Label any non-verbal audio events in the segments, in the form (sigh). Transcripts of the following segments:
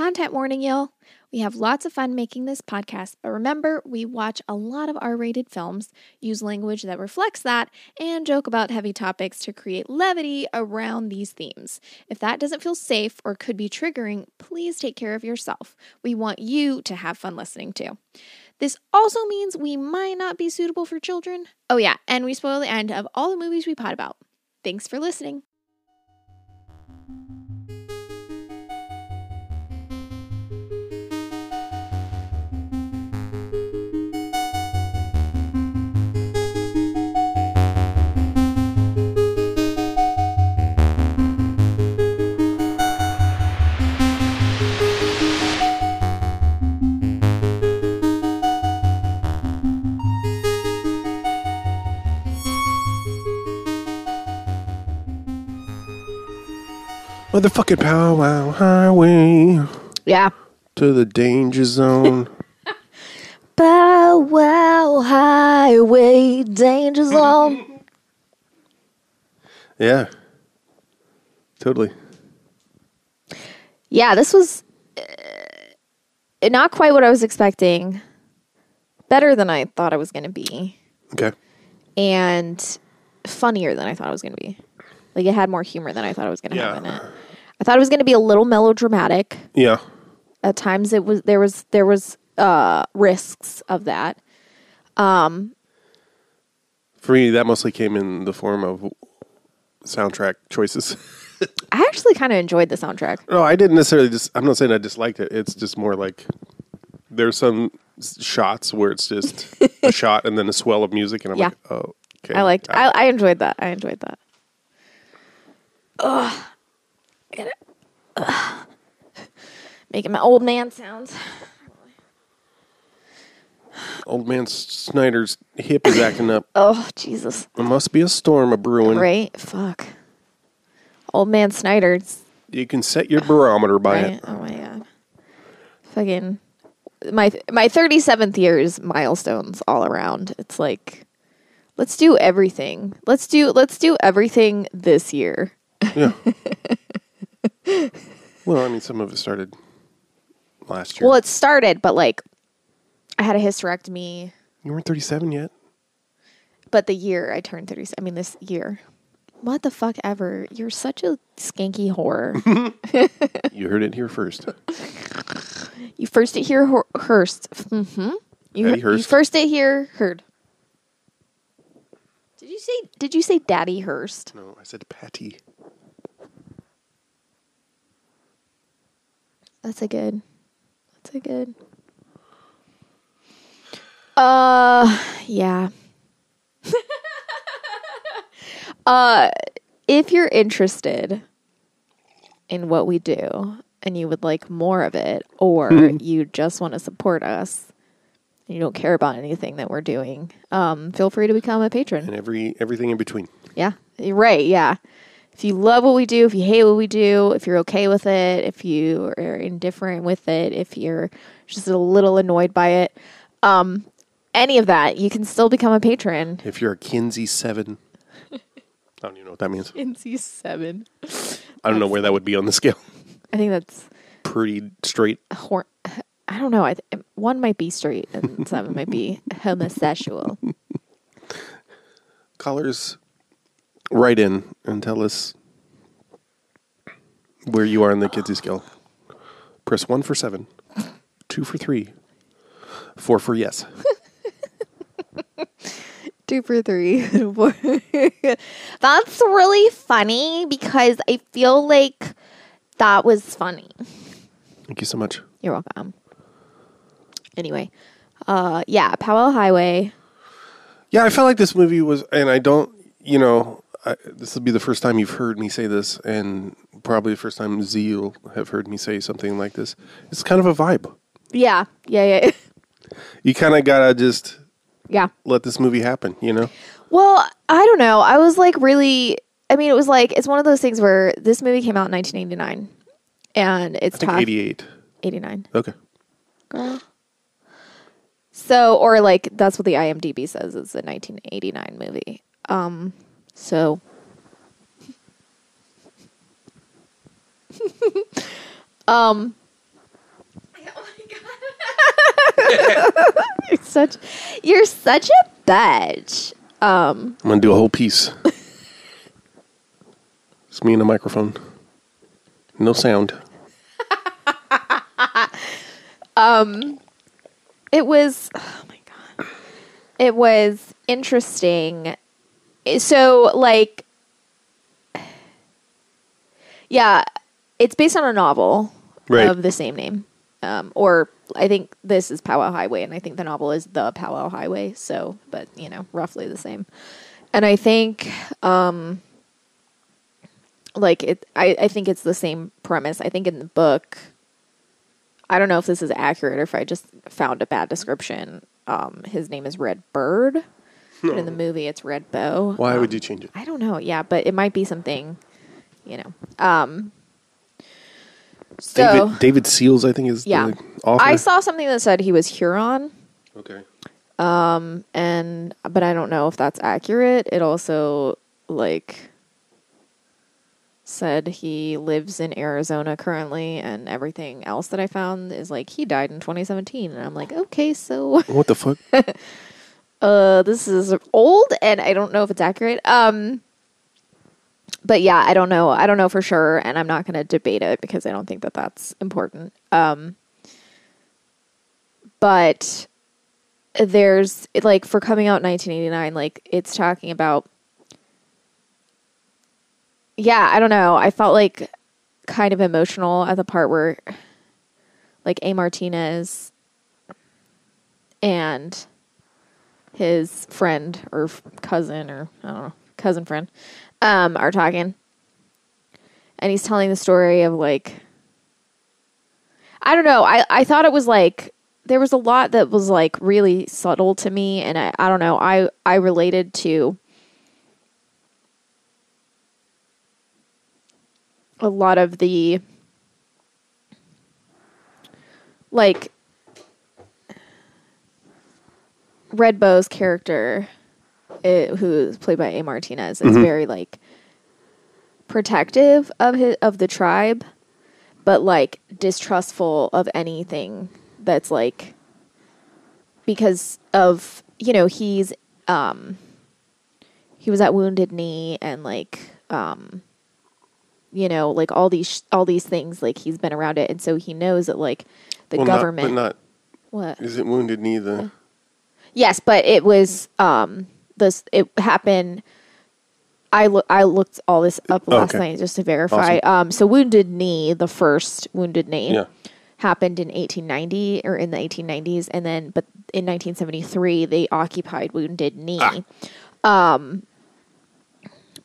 Content warning, y'all. We have lots of fun making this podcast, but remember, we watch a lot of R rated films, use language that reflects that, and joke about heavy topics to create levity around these themes. If that doesn't feel safe or could be triggering, please take care of yourself. We want you to have fun listening too. This also means we might not be suitable for children. Oh, yeah, and we spoil the end of all the movies we pod about. Thanks for listening. Motherfucking powwow highway Yeah. to the danger zone. (laughs) Bow wow highway danger zone. (laughs) yeah. Totally. yeah, this was uh, not quite what I was expecting. Better than I thought it was going to be, Okay. and funnier than I thought it was going to be. Like it had more humor than I thought it was going to Yeah. have in it. I thought it was going to be a little melodramatic. Yeah. At times, it was there was there was uh, risks of that. For me, that mostly came in the form of soundtrack choices. (laughs) I actually kind of enjoyed the soundtrack. no, I didn't necessarily just, I'm not saying I disliked it. It's just more like there's some shots where it's just (laughs) a shot and then a swell of music. And I'm Yeah. like, oh, okay. I liked. I, I enjoyed that. I enjoyed that. Ugh. Get it. Ugh. Making my old man sounds. Old man Snyder's hip is acting up. (laughs) Oh Jesus! There must be a storm a brewing. Right? Fuck. Old man Snyder's You can set your barometer by right. it. Oh my god. Fucking my my thirty seventh year's milestones all around. It's like, let's do everything. Let's do let's do everything this year. Yeah. (laughs) well, I mean, some of it started last year. Well, it started, but like, I had a hysterectomy. you weren't 37 yet. But the year I turned 30, I mean, this year. What the fuck ever? You're such a skanky whore. (laughs) (laughs) You heard it here first. you first it here, Hor- Hurst. Mm-hmm. You, Patty you first it here, heard. Did you say? Did you say Daddy Hurst? No, I said Patty. That's a good. That's a good. Uh, yeah. (laughs) uh, if you're interested in what we do and you would like more of it, or (laughs) you just want to support us, and you don't care about anything that we're doing, um, feel free to become a patron. And every everything in between. Yeah, you're right. Yeah. If you love what we do, if you hate what we do, if you're okay with it, if you are indifferent with it, if you're just a little annoyed by it, um, any of that, you can still become a patron. If you're a Kinsey 7, I don't even know what that means. NC seven. I don't know where that would be on the scale. I think that's Pretty straight. hor- I don't know. I th- one might be straight and seven might be (laughs) homosexual. Callers, write in and tell us where you are in the Kinsey scale. Press 1 for 7, 2 for 3, 4 for yes. (laughs) Two for three. (laughs) That's really funny because I feel like that was funny. Thank you so much. You're welcome. Anyway, uh, yeah, Powwow Highway. Yeah, I felt like this movie was, and I don't, you know, I, this will be the first time you've heard me say this, and probably the first time Z will have heard me say something like this. It's kind of a vibe. Yeah, yeah, yeah, (laughs) You kind of gotta just yeah. let this movie happen, you know? Well, I don't know. I was like really. I mean, it was like it's one of those things where this movie came out in 1989, and it's tough. 88. 89. Okay. Girl. So, or like that's what the IMDb says. It's a 1989 movie. Um, so. (laughs) um, (laughs) you're such you're such a bitch. Um, I'm gonna do a whole piece. it's me and a microphone. No sound. (laughs) Um, it was oh my god. It was interesting. So like yeah, it's based on a novel Right. of the same name. Um, or I think this is Powwow Highway, and I think the novel is the Powwow Highway. So, but you know, roughly the same. And I think, um, like it, I, I think it's the same premise. I think in the book, I don't know if this is accurate or if I just found a bad description. Um, his name is Red Bird, but in the movie it's Red Bow. Why Um, would you change it? I don't know. Yeah, but it might be something, you know. Um, so David David Seals, I think, is yeah. I saw something that said he was Huron, Okay. Um, and but I don't know if that's accurate. It also like said he lives in Arizona currently, and everything else that I found is like he died in 2017, and I'm like, okay, so What the fuck? (laughs) uh this is old and I don't know if it's accurate. Um but yeah, I don't know. I don't know for sure and I'm not going to debate it because I don't think that that's important. Um but there's like for coming out in 1989 like it's talking about yeah, I don't know. I felt like kind of emotional at the part where like A Martinez and his friend or cousin or I don't know, cousin friend, um, are talking. And he's telling the story of like I don't know, I, I thought it was like there was a lot that was like really subtle to me and I, I don't know, I, I related to a lot of the like Red Bow's character, uh, who is played by A. Martinez, is very like protective of his of the tribe, but like distrustful of anything that's like because of you know he's um he was at Wounded Knee and like um you know like all these all these things like he's been around it and so he knows that like the well, government not, what but not. Isn't wounded knee the? Yes, but it was um this it happened I look I looked all this up last Okay. night just to verify. Um so Wounded Knee, the first Wounded Knee Yeah. happened in 1890 or in the 1890s and then but in 1973 they occupied Wounded Knee. Um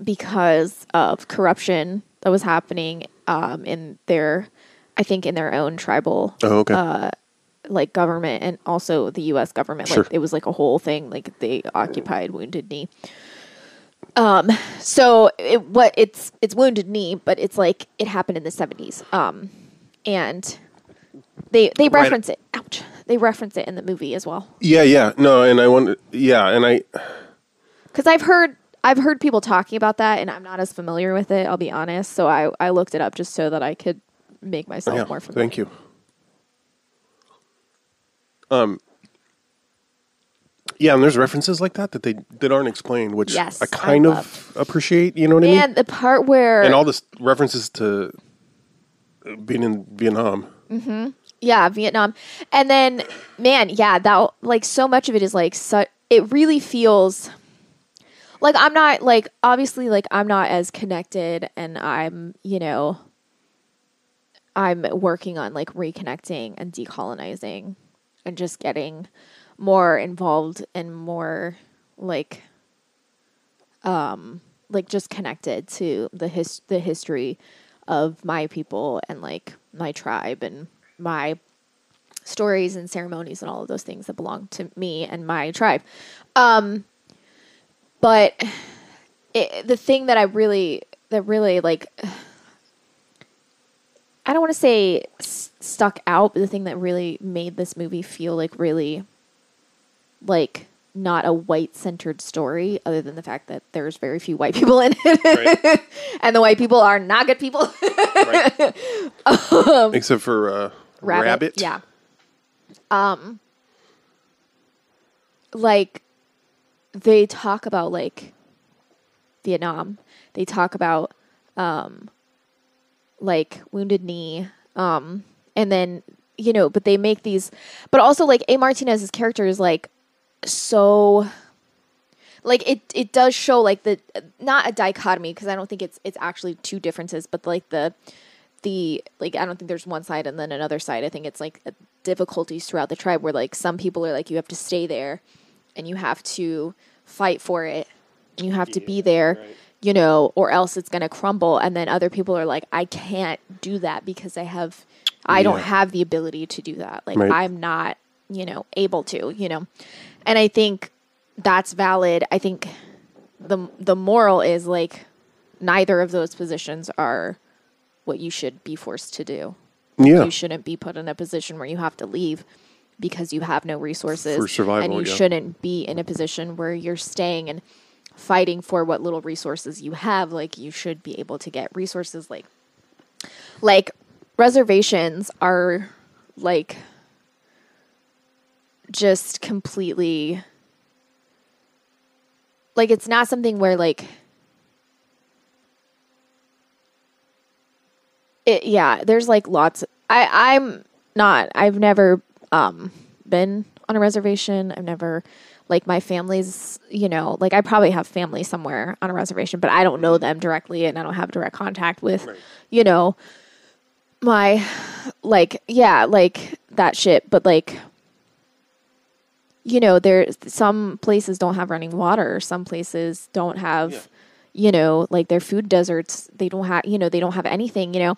because of corruption that was happening um in their I think in their own tribal Oh, okay. Uh, like government and also the U.S. government. Sure. Like it was like a whole thing. Like they occupied Wounded Knee. Um. So it what it's it's Wounded Knee, but it's like it happened in the seventies. Um, and they they Right. reference it. Ouch. They reference it in the movie as well. yeah, yeah. No, and I wonder. Yeah, and I. Because I've heard I've heard people talking about that, and I'm not as familiar with it. I'll be honest. So I I looked it up just so that I could make myself Yeah, more familiar. thank you. Um. Yeah, and there's references like that that they that aren't explained, which Yes, I I kind of appreciate. You know what I mean? And the part where and all this references to being in Vietnam. Mm-hmm. Yeah, Vietnam. And then man, yeah, that like so much of it is like so it really feels like I'm not like obviously like I'm not as connected and I'm, you know, I'm working on like reconnecting and decolonizing and just getting more involved and more like um like just connected to the his the history of my people and like my tribe and my stories and ceremonies and all of those things that belong to me and my tribe. Um but it, the thing that I really that really like I don't want to say s- stuck out, but the thing that really made this movie feel like really like not a white centered story other than the fact that there's very few white people in it Right. (laughs) and the white people are not good people. right. (laughs) Except for uh, Rabbit. Rabbit. Yeah. Um like they talk about like Vietnam. They talk about um like wounded knee. Um and then you know, but they make these but also like A Martinez's character is like so like it it does show like the not a dichotomy because I don't think it's it's actually two differences, but like the the like I don't think there's one side and then another side. I think it's like difficulties throughout the tribe where like some people are like you have to stay there and you have to fight for it and you have to be there, right. You know, or else it's going to crumble and then other people are like I can't do that because I have I don't have the ability to do that. Like Right. I'm not, you know, able to, you know. And I think that's valid. I think the the moral is like neither of those positions are what you should be forced to do. Yeah. You shouldn't be put in a position where you have to leave because you have no resources For survival, and you yeah. shouldn't be in a position where you're staying and fighting for what little resources you have like you should be able to get resources like like reservations are like just completely like it's not something where like it yeah there's like lots i i'm not i've never um been on a reservation. I've never like my family's you know like i probably have family somewhere on a reservation but i don't know them directly and i don't have direct contact with you know my like yeah like that shit. But like you know there's some places don't have running water. Some places don't have you know like their food deserts they don't have you know they don't have anything you know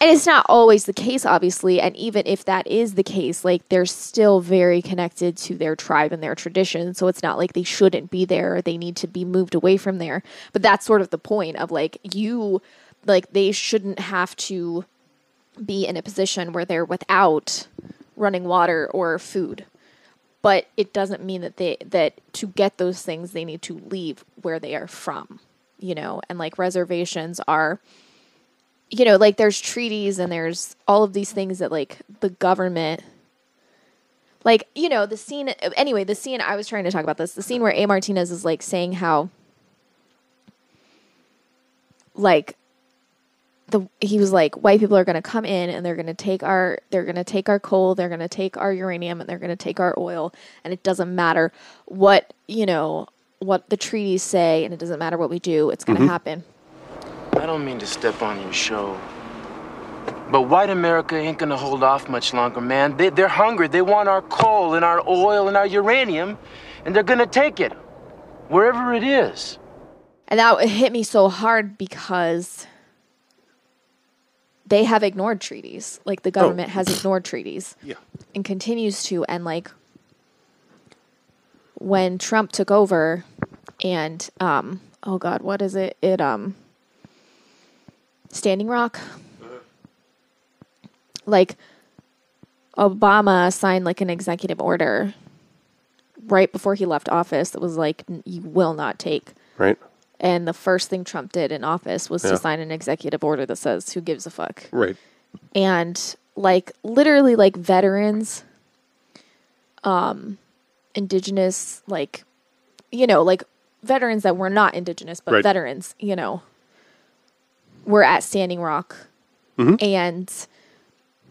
and it's not always the case obviously and even if that is the case like they're still very connected to their tribe and their tradition so it's not like they shouldn't be there they need to be moved away from there. But that's sort of the point of like you like they shouldn't have to be in a position where they're without running water or food. But it doesn't mean that they that to get those things they need to leave where they are from you know? And like reservations are you know like there's treaties and there's all of these things that like the government like you know the scene anyway the scene i was trying to talk about this the scene where a. Martinez is like saying how like the he was like white people are going to come in and they're going to take our they're going to take our coal they're going to take our uranium and they're going to take our oil and it doesn't matter what you know what the treaties say and it doesn't matter what we do it's going to mm-hmm. happen I don't mean to step on your show. But white America ain't gonna hold off much longer, man. They, they're hungry. They want our coal and our oil and our uranium, and they're gonna take it, wherever it is. and that hit me so hard because they have ignored treaties like the government has ignored treaties Yeah. and continues to and like when Trump took over and um oh god what is it it um Standing Rock like Obama signed like an executive order right before he left office that was like you will not take Right. and the first thing Trump did in office was Yeah. to sign an executive order that says who gives a fuck Right. and like literally like veterans um indigenous like you know like veterans that were not indigenous but Right. veterans you know were at standing rock mm-hmm. and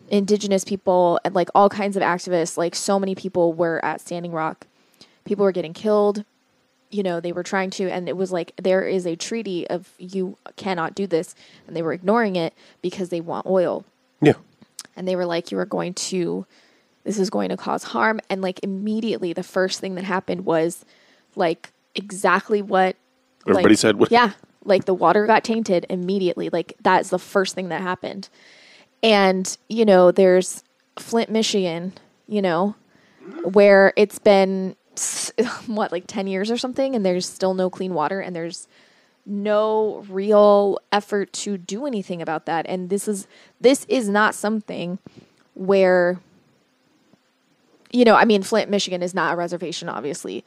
indigenous people and like all kinds of activists like so many people were at standing rock. People were getting killed. You know they were trying to and it was like there is a treaty of you cannot do this and they were ignoring it because they want oil. Yeah. and they were like you are going to this is going to cause harm. And like immediately the first thing that happened was like exactly what Everybody like, said what- yeah like the water got tainted immediately. Like that's the first thing that happened. And you know there's flint michigan you know where it's been (laughs) what like 10 years or something and there's still no clean water and there's no real effort to do anything about that. And this is this is not something where you know i mean flint michigan is not a reservation obviously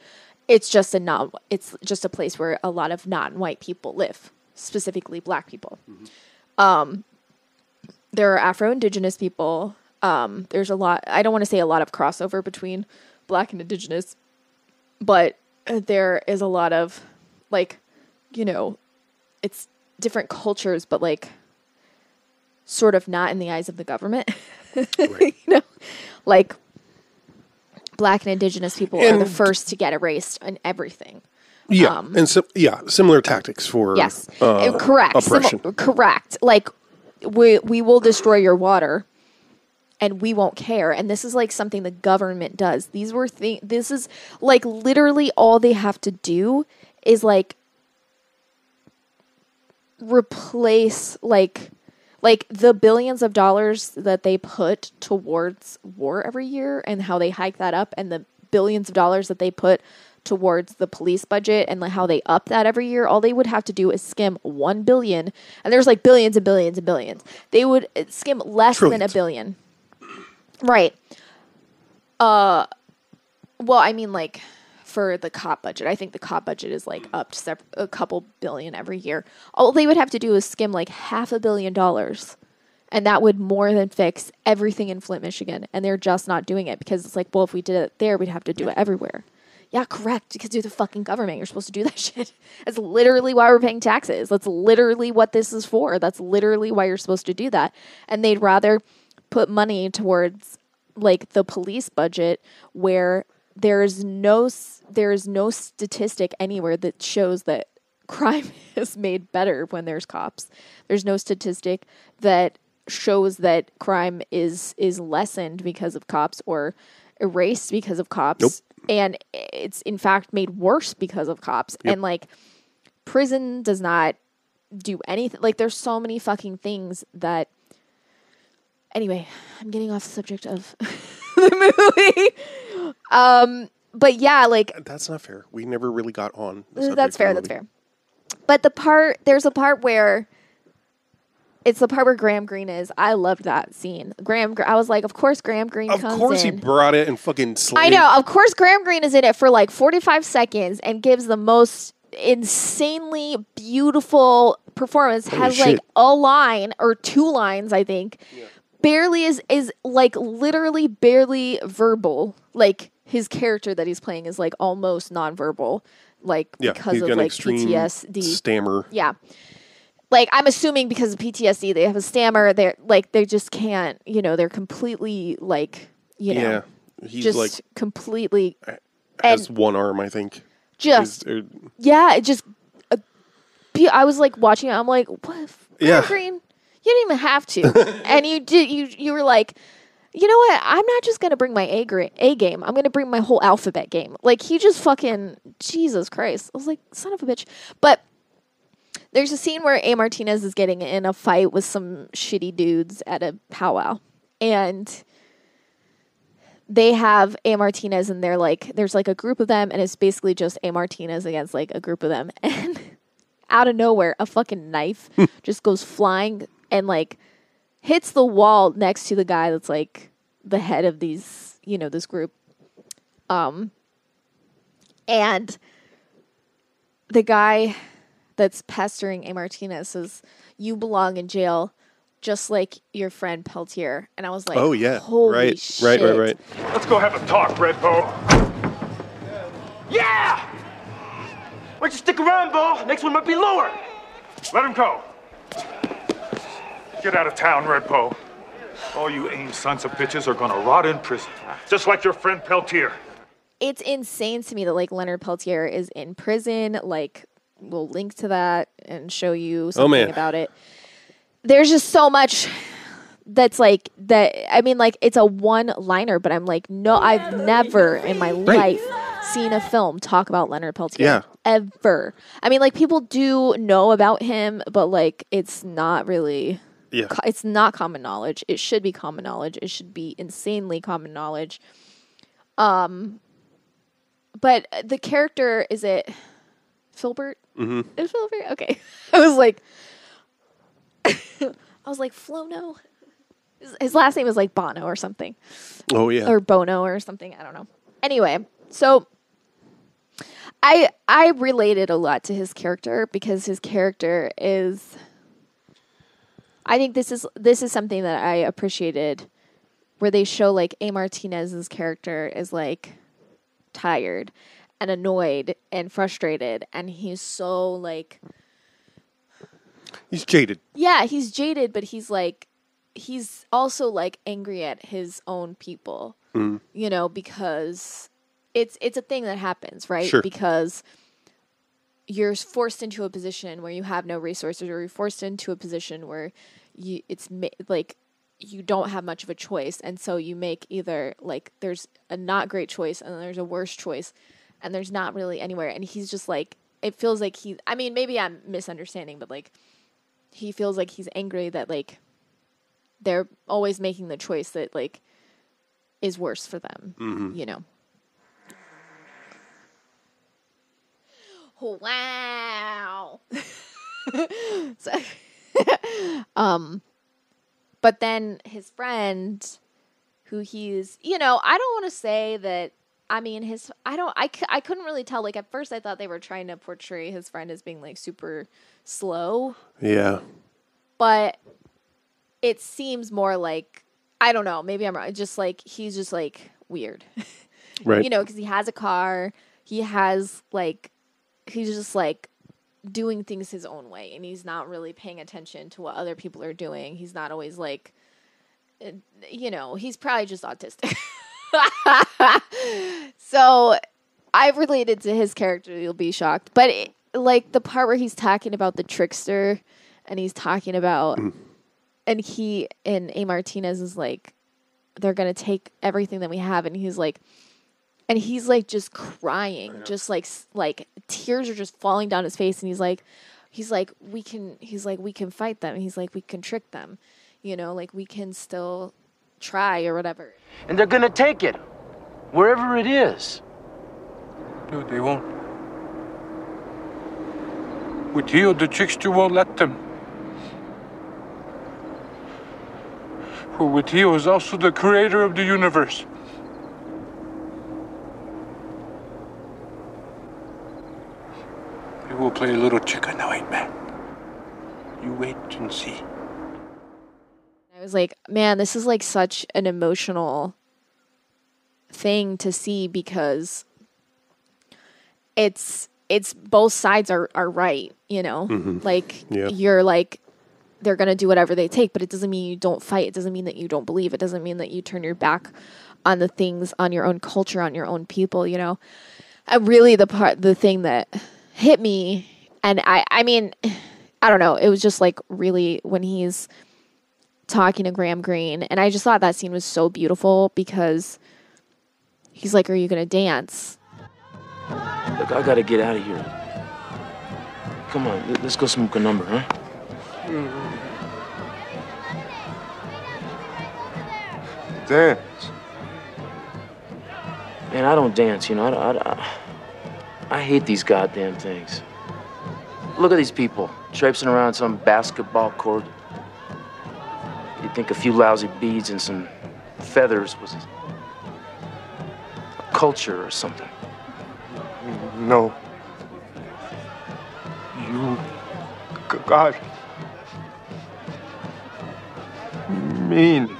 it's just a not it's just a place where a lot of non-white people live specifically black people. Um there are afro-indigenous people um there's a lot i don't want to say a lot of crossover between black and indigenous but there is a lot of like you know it's different cultures but like sort of not in the eyes of the government. (laughs) You know like black and indigenous people are the first to get erased in everything Yeah, Um, and so yeah, similar tactics for Yes, uh, Uh, correct. Sim- oppression. correct. Like we we will destroy your water, and we won't care. And this is like something the government does. These were thi- This is like literally all they have to do is like replace like like the billions of dollars that they put towards war every year and how they hike that up and the billions of dollars that they put towards the police budget and like how they up that every year all they would have to do is skim 1 billion. And there's like billions and billions and billions. They would uh, skim less than a billion. Right. Uh well i mean like for the cop budget i think the cop budget is like up to a couple billion every year all they would have to do is skim like half a billion dollars and that would more than fix everything in Flint, Michigan. And they're just not doing it because it's like, well, if we did it there, we'd have to do it everywhere. Yeah, correct. Because you're the fucking government. You're supposed to do that (laughs) shit. That's literally why we're paying taxes. That's literally what this is for. That's literally why you're supposed to do that. And they'd rather put money towards like the police budget where there's no there's no statistic anywhere that shows that (laughs) crime is made better when there's cops. There's no statistic that shows that crime is is lessened because of cops or erased because of cops Nope. and it's in fact made worse because of cops and like prison does not do anything like there's so many fucking things that anyway i'm getting off the subject of (laughs) the movie um but yeah like That's not fair. We never really got on. the uh, that's fair. That's fair. But the part there's a part where it's the part where Graham Greene is. I loved that scene. Graham, I was like, of course Graham Greene comes. Of course, in. he brought it and fucking. Slayed. I know, of course Graham Greene is in it for like 45 seconds and gives the most insanely beautiful performance. Holy Has like a line or two lines, I think. Barely is is like literally barely verbal. Like his character that he's playing is like almost nonverbal. Like Yeah, because of like PTSD. stammer. Yeah. Like I'm assuming because of PTSD, they have a stammer. They're like they just can't. You know, they're completely like you know Yeah, he's just like completely has one arm, I think. just Is- er, yeah. It just uh, I was like watching it. I'm like, what? Yeah. Greene, you didn't even have to, (laughs) and you did. You you were like. You know what? I'm not just gonna bring my A gra- A game. I'm gonna bring my whole alphabet game. Like he just fucking Jesus Christ. I was like, son of a bitch. But there's a scene where A Martinez is getting in a fight with some shitty dudes at a powwow, and they have A Martinez, and they're like, there's like a group of them, and it's basically just A Martinez against like a group of them, (laughs) and out of nowhere, a fucking knife (laughs) just goes flying and like hits the wall next to the guy that's like the head of these, you know, this group. Um, and the guy that's pestering A Martinez says, "You belong in jail." Just like your friend Peltier, and I was like, oh yeah, holy right, shit. right, right, right. Let's go have a talk, Red Bow. Yeah! Why don't you stick around, Bo? Next one might be lower. Let him go. Get out of town, Red Redpo. All you AIM sons of bitches are gonna rot in prison, just like your friend Peltier. it's insane to me that like Leonard Peltier is in prison. Like we'll link to that and show you oh, something man. about it. There's just so much that's like that I mean like it's a one liner, but I'm like, no, I've never in my life seen a film talk about Leonard Peltier. Yeah. Ever. I mean like people do know about him, but like it's not really Yeah, co- it's not common knowledge. It should be common knowledge. It should be insanely common knowledge. Um, but the character is it Philbert? Mm-hmm. Is Philbert okay? (laughs) I was like, (laughs) I was like Flono. His, his last name is like Bono or something, oh yeah. or Bono or something. I don't know. Anyway, so I I related a lot to his character because his character is I think this is this is something that I appreciated where they show like A Martinez's character is like tired and annoyed and frustrated and he's so like He's jaded. yeah, he's jaded, but he's like, he's also like angry at his own people, mm-hmm. you know, because it's it's a thing that happens, right? Sure. Because you're forced into a position where you have no resources, or you're forced into a position where you it's ma- like you don't have much of a choice, and so you make either like there's a not great choice and then there's a worse choice, and there's not really anywhere, and he's just like it feels like he. I mean, maybe I'm misunderstanding, but like he feels like he's angry that like they're always making the choice that like is worse for them mm-hmm. you know? Wow. (laughs) So, (laughs) um but then his friend who he's you know i don't want to say that i mean his i don't I, c- I couldn't really tell like at first i thought they were trying to portray his friend as being like super slow Yeah. but it seems more like I don't know. Maybe I'm wrong. Just like he's just like weird, (laughs) Right. you know, because he has a car. He has like he's just like doing things his own way, and he's not really paying attention to what other people are doing. He's not always like, uh, you know, he's probably just autistic. (laughs) so I've related to his character. You'll be shocked, but it, like the part where he's talking about the trickster, and he's talking about, and he and A Martinez is like, they're gonna take everything that we have, and he's like, and he's like just crying, just like like tears are just falling down his face, and he's like, he's like, we can, he's like, we can fight them. He's like, we can trick them, you know, like we can still try or whatever. And they're gonna take it, wherever it is. No, they won't. With you, the trickster won't let them. For with you is also the creator of the universe. He play a little chicken now, ain't man. You wait and see. I was like, man, this is like such an emotional thing to see because it's it's both sides are are right, you know? Mm-hmm. Like Yeah. you're like they're going to do whatever they take, but it doesn't mean you don't fight. It doesn't mean that you don't believe. It doesn't mean that you turn your back on the things on your own culture, on your own people, you know? And really the part the thing that hit me and I I mean I don't know, it was just like really when he's talking to Graham Greene, and I just thought that scene was so beautiful because he's like, "Are you gonna dance?" Look, I gotta get out of here. Come on, let- let's go smoke a number, huh? Dance. Man, I don't dance, you know. I, I, I hate these goddamn things. Look at these people traipsing around some basketball court. You'd think a few lousy beads and some feathers was a culture or something. No. You. God. Mean.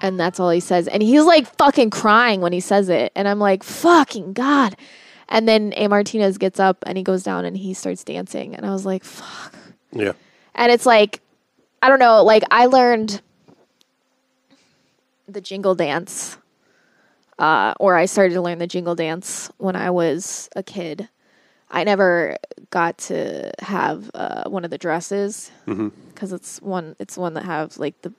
And that's all he says, and he's like fucking crying when he says it, and I'm like, "Fucking god!" And then A Martinez gets up and he goes down and he starts dancing, and I was like, "Fuck." Yeah. And it's like, I don't know, like I learned the jingle dance, uh, or I started to learn the jingle dance when I was a kid. I never got to have uh, one of the dresses because it's one. It's one that has like the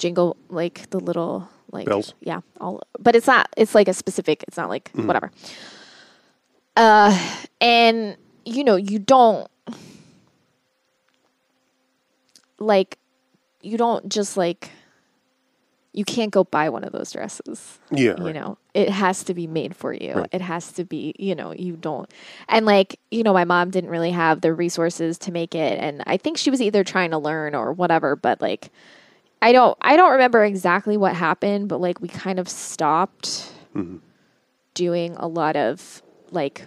jingle, like the little like Bells? Yeah, all. But it's not. It's like a specific. It's not like whatever. Uh, and you know, you don't like you don't just like you can't go buy one of those dresses. Yeah. You right. know, it has to be made for you. Right. It has to be, you know, you don't. And like, you know, my mom didn't really have the resources to make it and I think she was either trying to learn or whatever, but like I don't I don't remember exactly what happened, but like we kind of stopped Mm-hmm. doing a lot of like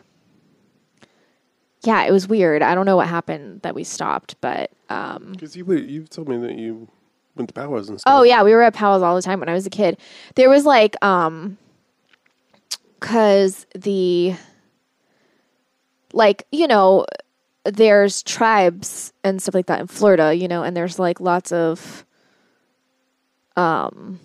yeah, it was weird. I don't know what happened that we stopped, but um Because you you told me that you went to powwows and stuff. Oh yeah, we were at powwows all the time when I was a kid. There was like um because the like you know there's tribes and stuff like that in Florida, you know, and there's like lots of um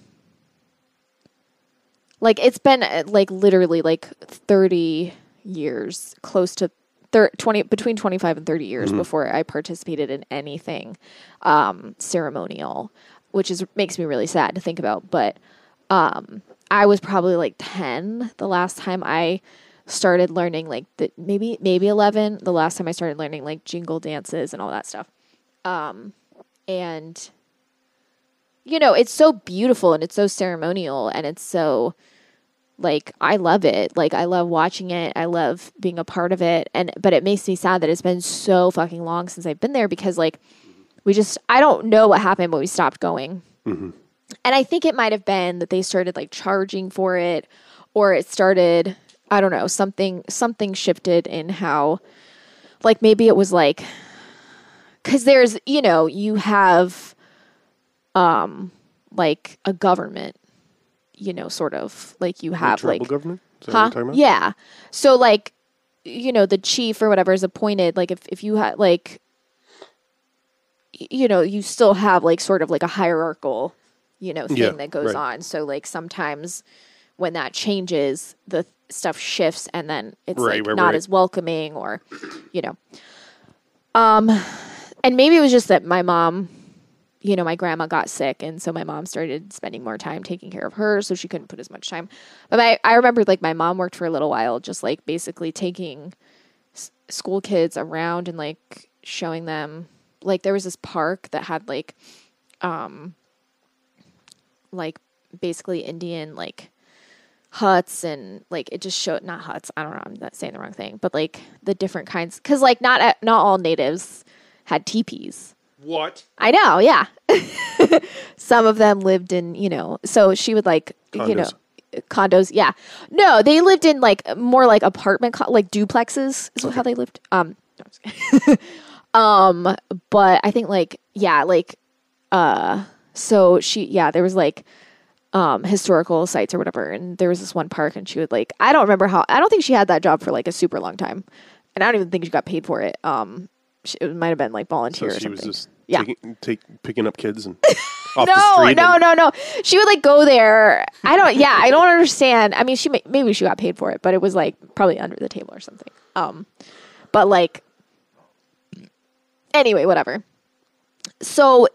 like it's been uh, like literally like 30 years close to thir- 20 between 25 and 30 years before I participated in anything um ceremonial, which is makes me really sad to think about, but um I was probably like 10 the last time I started learning like the maybe maybe 11 the last time I started learning like jingle dances and all that stuff. Um and you know, it's so beautiful and it's so ceremonial and it's so like I love it. Like I love watching it. I love being a part of it. And but it makes me sad that it's been so fucking long since I've been there because like we just I don't know what happened but we stopped going. Mm-hmm. And I think it might have been that they started like charging for it or it started I don't know, something something shifted in how like maybe it was like cuz there's, you know, you have um like a government, you know, sort of like you have tribal like government. Is that what Huh? you're talking about? Yeah. So like you know, the chief or whatever is appointed, like if if you had like you know, you still have like sort of like a hierarchical, you know, thing Yeah, that goes right. on. So like sometimes when that changes, the stuff shifts and then it's Right, like right, not as welcoming or you know. Um and maybe it was just that my mom you know, my grandma got sick, and so my mom started spending more time taking care of her, so she couldn't put as much time. But I, I remember like my mom worked for a little while, just like basically taking s- school kids around and like showing them. Like there was this park that had like, um, like basically Indian like huts and like it just showed not huts. I don't know. I'm not saying the wrong thing, but like the different kinds because like not uh, not all natives had teepees. What? I know, yeah. (laughs) Some of them lived in, you know, so she would like, you know, condos. Yeah, no, they lived in like more like apartment, co- like duplexes is how they lived. Um, no, I'm just kidding. (laughs) um, but I think like yeah, like uh, so she yeah, there was like um historical sites or whatever, and there was this one park, and she would like I don't remember how I don't think she had that job for like a super long time, and I don't even think she got paid for it. Um, she, it might have been like So volunteer or she something. was just Yeah. taking, take, picking up kids and (laughs) off the no, street. no, no, no. She would like go there. I don't. Yeah, I don't understand. I mean, she may, maybe she got paid for it, but it was like probably under the table or something. Um, but like, anyway, whatever. So,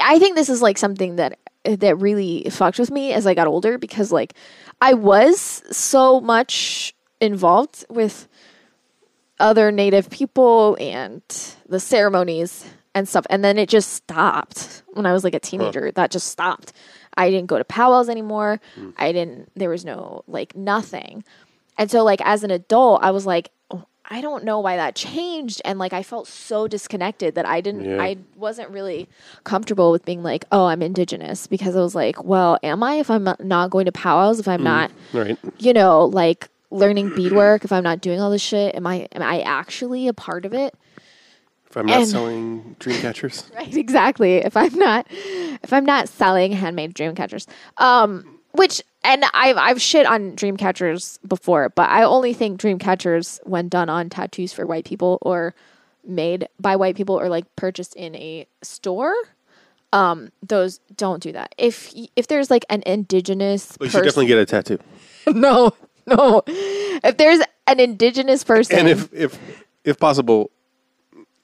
I think this is like something that that really fucked with me as I got older because like I was so much involved with other native people and the ceremonies and stuff. And then it just stopped. When i was like a teenager that just stopped. I didn't go to powwows anymore. Hmm. I didn't there was no like nothing. And so like as an adult i was like oh, i don't know why that changed. And like i felt so disconnected that i didn't Yeah. i wasn't really comfortable with being like oh i'm indigenous. Because i was like well am i if i'm not- not going to powwows if i'm hmm. not Right. you know, like learning beadwork, if I'm not doing all this shit, am I am I actually a part of it? If I'm not And- selling dream catchers. (laughs) Right, exactly. If I'm not if I'm not selling handmade dream catchers. Um which and I've I've shit on dream catchers before, but I only think dream catchers when done on tattoos for white people or made by white people or like purchased in a store. Um, those don't do that. If if there's like an indigenous But you should person, definitely get a tattoo. (laughs) no, (laughs) no. If there's an indigenous person, And if if if possible,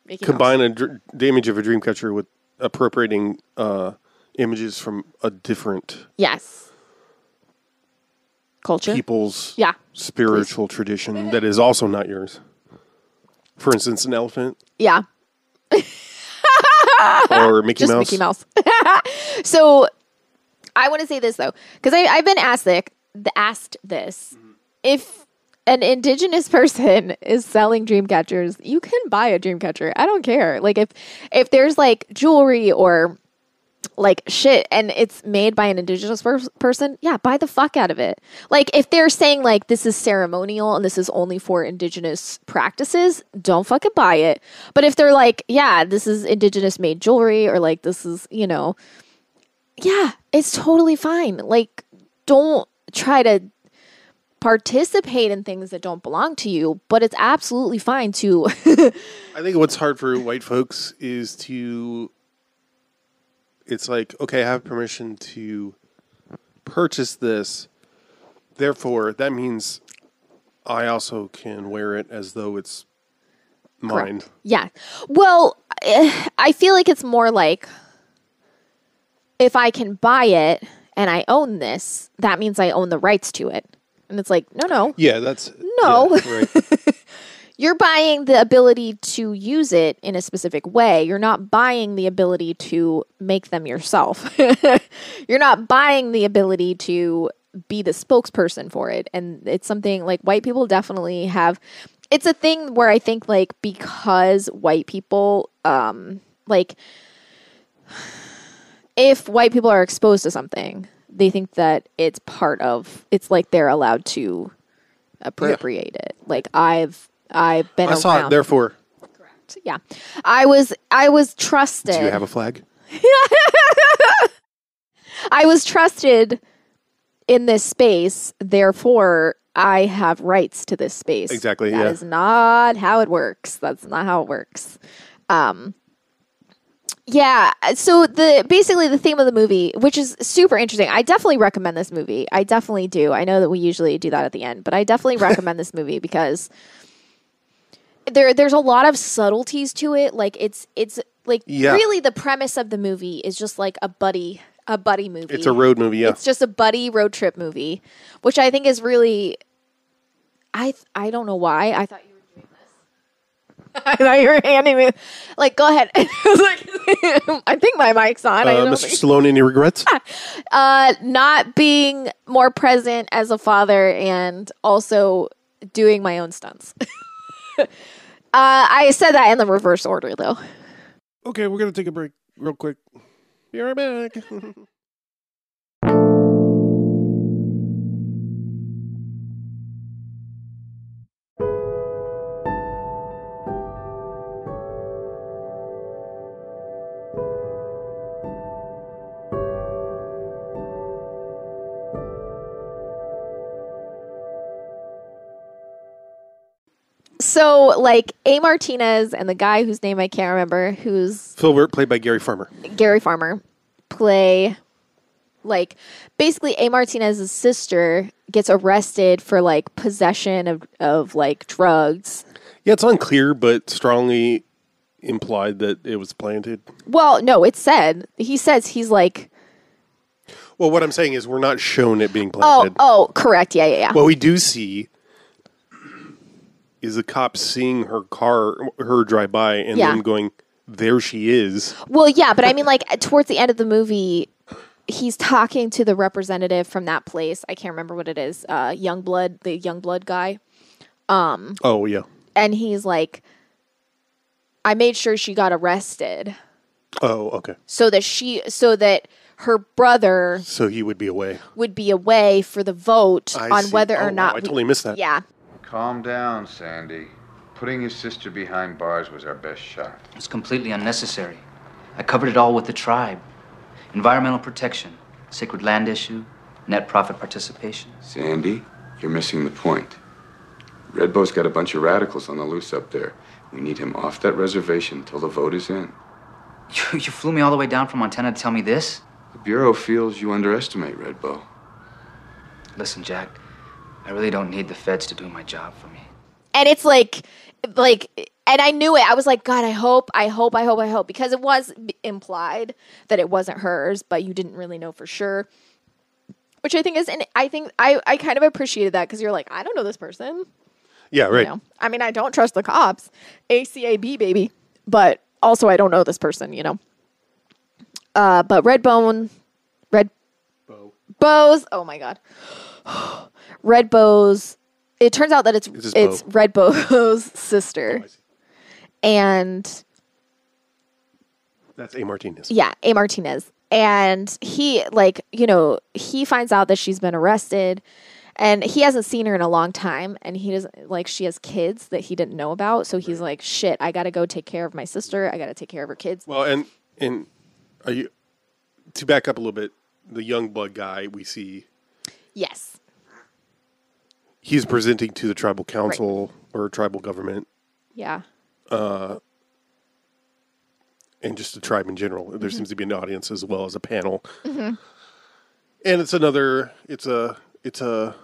Mouse. combine a dr- the image of a dream catcher with appropriating uh, images from a different yes, culture, people's Yeah, spiritual tradition that is also not yours. For instance, an elephant yeah, (laughs) or Mickey just Mouse. Mickey Mouse. (laughs) so I want to say this though, because I've been asked this, asked this. If an indigenous (laughs) person is selling dream catchers, you can buy a dream catcher. I don't care. Like if if there's like jewelry or like shit and it's made by an indigenous per- person, yeah, buy the fuck out of it. Like if they're saying like this is ceremonial and this is only for indigenous practices, don't fucking buy it. But if they're like, yeah, this is indigenous made jewelry or like this is, you know, yeah, it's totally fine. Like don't try to participate in things that don't belong to you, but it's absolutely fine to (laughs) I think what's hard for white folks is to. It's like okay, I have permission to purchase this. Therefore, that means I also can wear it as though it's mine. Correct. Yeah. Well, I feel like it's more like if I can buy it and I own this, that means I own the rights to it. And it's like, no, no. Yeah, that's No. yeah, right. (laughs) You're buying the ability to use it in a specific way. You're not buying the ability to make them yourself. (laughs) You're not buying the ability to be the spokesperson for it. And it's something like white people definitely have. It's a thing where I think like because white people um like (sighs) if white people are exposed to something, they think that it's part of it's like they're allowed to appropriate it. Like I've I've been I saw around. it. Therefore, Correct. Yeah. I was I was trusted. do you have a flag? (laughs) I was trusted in this space, therefore I have rights to this space. Exactly, That yeah. is not how it works. That's not how it works. Um yeah, uh, so the basically the theme of the movie, which is super interesting. I definitely recommend this movie. I definitely do. I know that we usually do that at the end, but I definitely (laughs) recommend this movie because there there's a lot of subtleties to it. Like it's it's like Yeah. really the premise of the movie is just like a buddy a buddy movie. It's a road movie. Yeah, It's just a buddy road trip movie, which I think is really. I I don't know why I thought you were doing this. (laughs) I thought you were handing me like go ahead. (laughs) I like, (laughs) I think my mic's on. Uh, Mr. think- Stallone. Any regrets? uh, not being more present as a father and also doing my own stunts. uh, I said that in the reverse order though. okay, we're gonna take a break real quick. Be right back. So like A Martinez and the guy whose name I can't remember, who's Philbert, played by Gary Farmer. Gary Farmer play like basically A Martinez's sister gets arrested for like possession of, of like drugs. Yeah, it's unclear, but strongly implied that it was planted. Well, no, it said he says he's like Well, what I'm saying is we're not shown it being oh planted. oh correct yeah yeah yeah What we do see is the cop seeing her car, her drive by, and Yeah. then going, "There she is." well yeah but I mean like (laughs) towards the end of the movie he's talking to the representative from that place I can't remember what it is uh Youngblood the Youngblood guy Oh yeah. and he's like I made sure she got arrested Oh okay. so that she so that her brother So he would be away. would be away for the vote I on see. whether Oh, or wow, not I we- totally missed that. yeah Calm down, Sandy. Putting his sister behind bars was our best shot. It's completely unnecessary. I covered it all with the tribe environmental protection, sacred land issue, net profit participation. Sandy, you're missing the point. Red Bow's got a bunch of radicals on the loose up there. We need him off that reservation till the vote is in. You, you flew me all the way down from Montana to tell me this? The Bureau feels you underestimate Redbow. Listen, Jack, I really don't need the feds to do my job for me. and it's like like and I knew it. I was like god I hope I hope I hope I hope. Because it was implied that it wasn't hers but you didn't really know for sure. Which I think is and I think I I kind of appreciated that because you're like I don't know this person. Yeah, right. you know? I mean I don't trust the cops. ACAB baby. But also I don't know this person you know? Uh but Redbone Red Bows oh my god Red Bows it turns out that it's It's it's. Red Bow's (laughs) sister oh, see. and That's A Martinez. yeah, A Martinez. And he like, you know, he finds out that she's been arrested and he hasn't seen her in a long time and he doesn't like she has kids that he didn't know about, so he's like, "Shit, I got to go take care of my sister. I got to take care of her kids." Well, and and are you to back up a little bit? The Youngblood guy we see. Yes. He's presenting to the tribal council or tribal government Yeah. and just the tribe in general. There Mm-hmm. seems to be an audience as well as a panel. And it's another. It's a. It's a.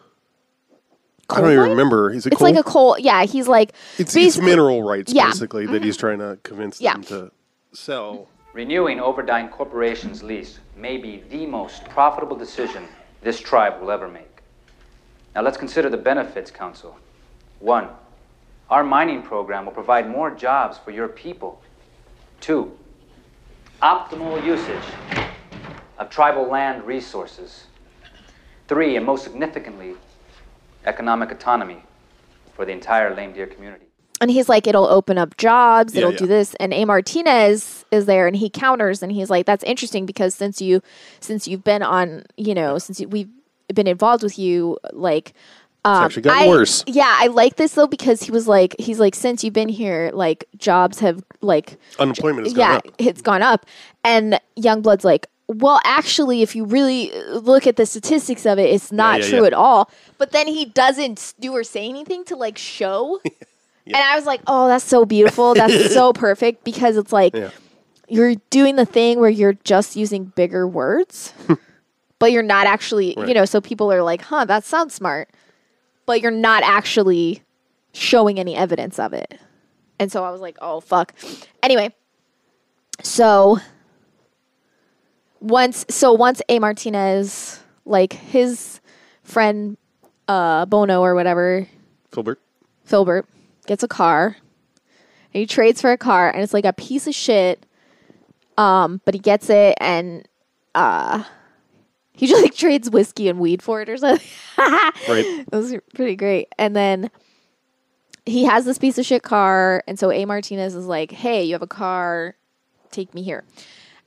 I Coal don't even mine? remember. Is it It's coal? like a coal. Yeah, he's like It's, it's mineral rights Yeah. Mm-hmm. basically that he's trying to convince Yeah. them to sell. Renewing Overdine Corporation's lease may be the most profitable decision this tribe will ever make. Now let's consider the benefits, Council. One, our mining program will provide more jobs for your people. Two, optimal usage of tribal land resources. Three, and most significantly, economic autonomy for the entire Lame Deer community. and he's like, it'll open up jobs, Yeah, it'll yeah. do this. And A. Martinez is there, and he counters, and he's like, that's interesting because since you, since you've been on, you know, since you, we've been involved with you, like. Um, actually gotten I- worse. Yeah, I like this though because he was like, he's like, since you've been here, like jobs have like Unemployment has gone yeah, up. it's gone up. And Youngblood's like, well, actually, if you really look at the statistics of it, it's not yeah, true yeah. at all. But then he doesn't do or say anything to like show. (laughs) And I was like, oh, that's so beautiful. That's (laughs) so perfect because it's like Yeah. you're doing the thing where you're just using bigger words, (laughs) but you're not actually, you know, so people are like, huh, that sounds smart. But you're not actually showing any evidence of it. And so I was like, oh, fuck. Anyway, so once, so once A. Martinez, like his friend uh, Bono or whatever, Philbert. Philbert gets a car. And he trades for a car, and it's like a piece of shit. Um, but he gets it, and uh, he just like trades whiskey and weed for it or something. (laughs) Right. It was pretty great. And then he has this piece of shit car, and so A Martinez is like, "Hey, you have a car, take me here."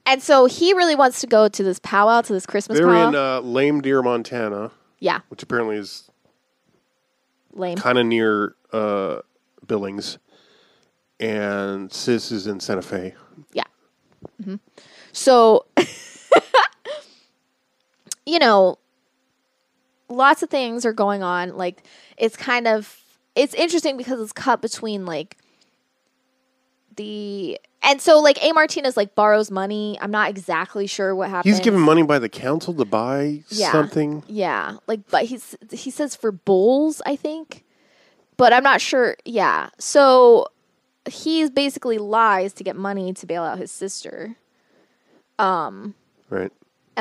And so he really wants to go to this powwow, to this Christmas They're powwow. in uh, Lame Deer, Montana, yeah, which apparently is lame. kind of near uh, Billings, and Sis is in Santa Fe. Yeah. hmm So, (laughs) you know, lots of things are going on. Like, it's kind of it's interesting because it's cut between like the and so like A Martinez like borrows money. I'm not exactly sure what happens. He's given money by the council to buy Yeah. something. Yeah, like but he's he says for bulls, I think. But I'm not sure. Yeah. So he's basically lies to get money to bail out his sister. Um Right.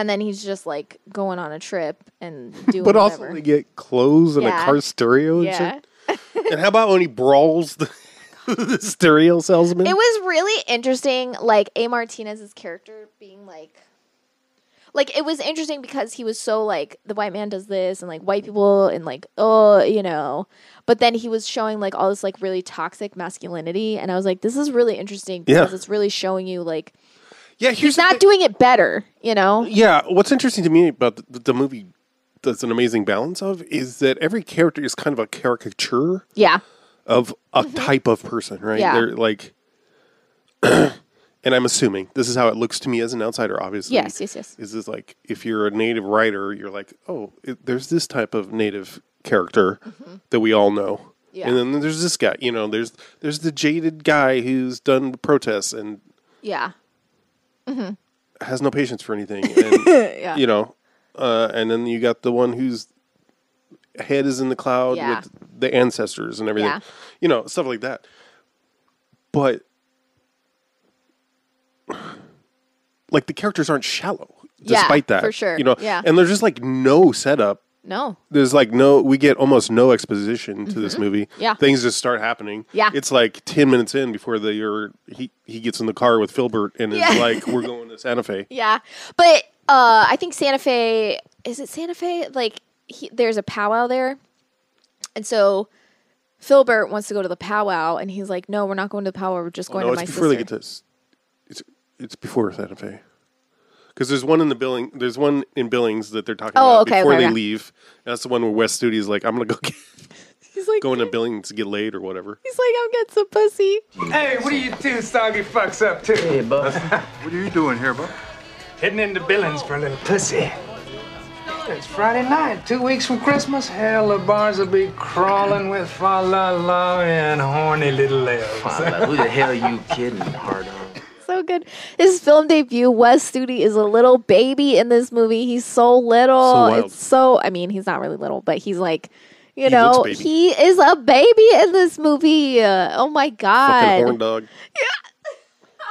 And then he's just like going on a trip and (laughs) doing But also whatever. they get clothes and Yeah. a car stereo and yeah. shit. And how about when he brawls the, (laughs) the stereo salesman? It was really interesting, like A. Martinez's character being like, like it was interesting because he was so like the white man does this and like white people and like oh you know, but then he was showing like all this like really toxic masculinity, and I was like, this is really interesting Yeah. because it's really showing you like yeah, he's not doing it better, you know? Yeah, what's interesting to me about the, the movie that's an amazing balance of is that every character is kind of a caricature Yeah, of a type of person, right? Mm-hmm. Yeah. They're like (clears throat) and I'm assuming this is how it looks to me as an outsider obviously. yes, yes, yes, Is this like if you're a native writer, you're like, "Oh, it, there's this type of native character that we all know." Mm-hmm. Yeah. And then there's this guy, you know, there's there's the jaded guy who's done protests and yeah, has no patience for anything (laughs) and yeah, you know, uh, and then you got the one whose head is in the cloud Yeah. with the ancestors and everything, Yeah. you know, stuff like that. But (sighs) like the characters aren't shallow, despite that, for sure. You know, Yeah. and there's just like no setup. No, There's like no, we get almost no exposition to this movie. Mm-hmm. Yeah. things just start happening. Yeah. it's like ten minutes in before the you're, he he gets in the car with Philbert and Yeah. is like, "We're going to Santa Fe." (laughs) Yeah, but uh, I think Santa Fe is it Santa Fe? Like he, there's a powwow there, and so Philbert wants to go to the powwow, and he's like, "No, we're not going to the powwow. We're just going Oh, no, to it's my before sister." they get to. It's it's before Santa Fe. Because there's one in the billing. There's one in Billings that they're talking Oh, about okay, before okay, they okay. leave. That's the one where Wes Studi is like, "I'm gonna go get, (laughs) he's like, go into Billings to get laid or whatever." he's like, I'm getting some pussy. Hey, what are you two soggy fucks up to? Hey, bud. (laughs) What are you doing here, bud? Heading into Billings for a little pussy. It's Friday night, two weeks from Christmas. Hell, the bars will be crawling with fa la la and horny little elves. Who the hell are you kidding, hard on? So good. His film debut, Wes Studi is a little baby in this movie. He's so little. So it's so I mean, he's not really little, but he's like you He know, he is a baby in this movie. Uh, oh my Fucking god. horn dog.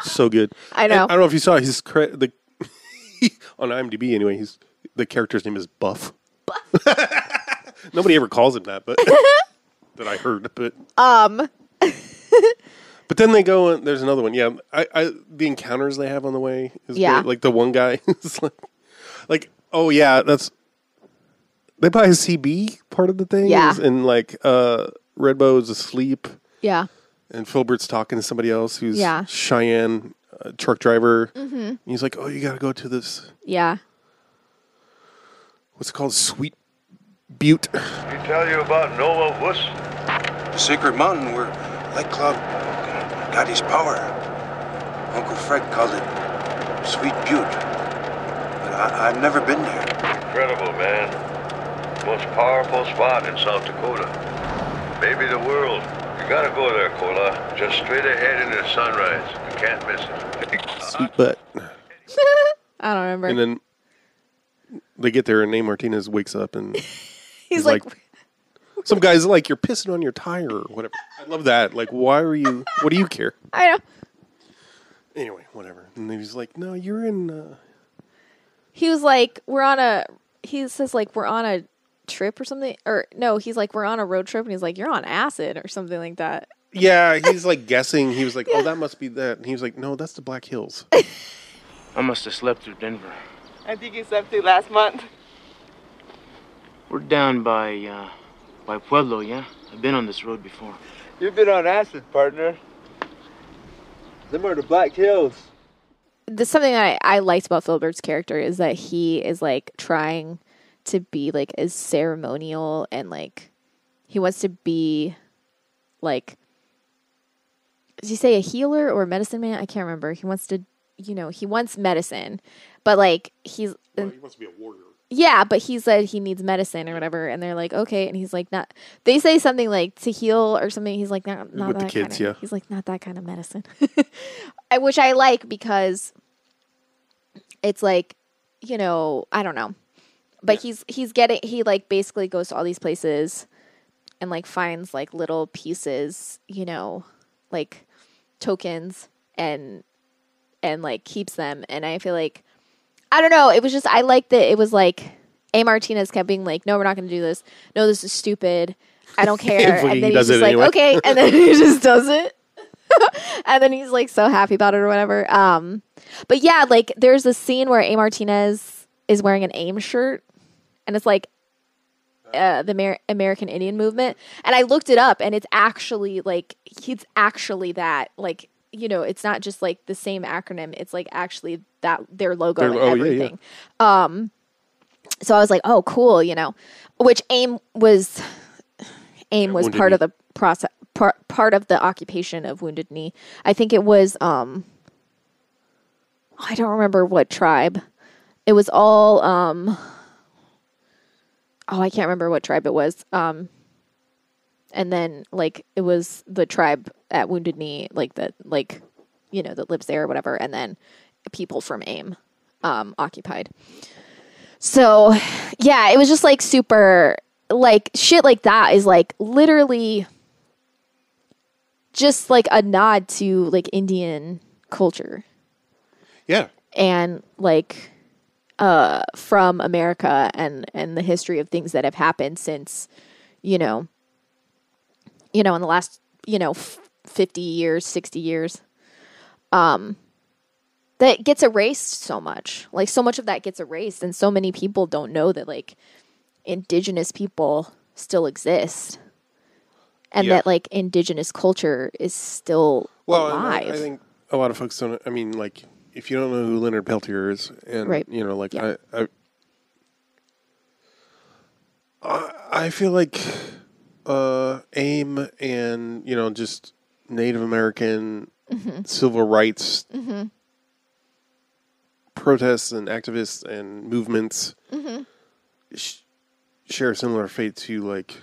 So good. (laughs) I know. And I don't know if you saw his cre- the (laughs) on IMDb anyway. He's the character's name is Buff. Buff. (laughs) Nobody ever calls him that, but that I heard. But Um but then they go and there's another one. Yeah, I, I the encounters they have on the way is Yeah. great. Like the one guy (laughs) is like, like oh yeah, that's they buy a CB part of the thing. Yeah. and like uh, Red Bow is asleep. yeah. and Philbert's talking to somebody else who's Yeah. Cheyenne uh, truck driver. Mhm. And he's like, "Oh, you got to go to this. Yeah. What's it called? Sweet Butte." He tell you about Nova Wuss? The secret mountain where Light Cloud got his power. Uncle Fred called it Sweet Butte. But I, I've never been there. Incredible, man. Most powerful spot in South Dakota. Maybe the world. You gotta go there, Cola. Just straight ahead into the sunrise. You can't miss it. (laughs) Sweet butt. (laughs) I don't remember. And then they get there, and A Martinez wakes up, and (laughs) he's, like, "Some guys like you're pissing on your tire or whatever." I love that. Like, why are you? What do you care? I know. Anyway, whatever. And then he's like, "No, you're in." Uh, He was like, We're on a he says like we're on a trip or something or no, he's like we're on a road trip and he's like, You're on acid or something like that. yeah, he's like guessing. He was like, "Oh, that must be that." And he was like, "No, that's the Black Hills." (laughs) I must have slept through Denver. I think you slept through last month. We're down by, uh, by Pueblo, yeah? I've been on this road before. You've been on acid, partner. Them are the Black Hills. the something that I, I liked about Philbert's character is that he is like trying to be like as ceremonial and like he wants to be like does he say a healer or a medicine man? I can't remember. He wants to you know, he wants medicine. But like he's he wants to be a warrior. Yeah, but he said he needs medicine or whatever, and they're like, okay, and he's like, not. They say something like to heal or something. He's like, not, not With the that kids, kind of, yeah. He's like, not that kind of medicine, (laughs) I, which I like because it's like, you know, I don't know, but he's he's getting he like basically goes to all these places and like finds like little pieces, you know, like tokens and and like keeps them, and I feel like I don't know. It was just I liked that it was like A Martinez kept being like, "No, we're not going to do this. No, this is stupid. I don't (laughs) care." And he then he's just like, anyway. "Okay," and then (laughs) he just does it. (laughs) and then he's like so happy about it or whatever. Um, but yeah, like there's a scene where A Martinez is wearing an AIM shirt, and it's like uh, the Amer- American Indian Movement, and I looked it up, and it's actually like it's actually that like you know it's not just like the same acronym; it's like actually that their logo Their- and oh, yeah, yeah. everything. Um, so I was like, oh, cool, you know, which AIM was AIM was part Knee. of the process. Part, part of the occupation of Wounded Knee. I think it was um I don't remember what tribe. It was all um oh, I can't remember what tribe it was. Um and then like it was the tribe at Wounded Knee, like that like you know, that lives there or whatever, and then people from AIM um occupied. So yeah, it was just like super like shit like that is like literally just like a nod to like Indian culture Yeah, and like uh from America and and the history of things that have happened since you know you know in the last you know f- 50 years 60 years um that gets erased so much like so much of that gets erased and so many people don't know that like indigenous people still exist and Yeah. that like indigenous culture is still Well, alive I, I think a lot of folks don't. I mean, like, if you don't know who Leonard Peltier is, and Right. you know, like, I, I, I, I feel like uh, AIM and you know, just Native American Mhm. civil rights hmm protests and activists and movements hmm sh- share a similar fate to like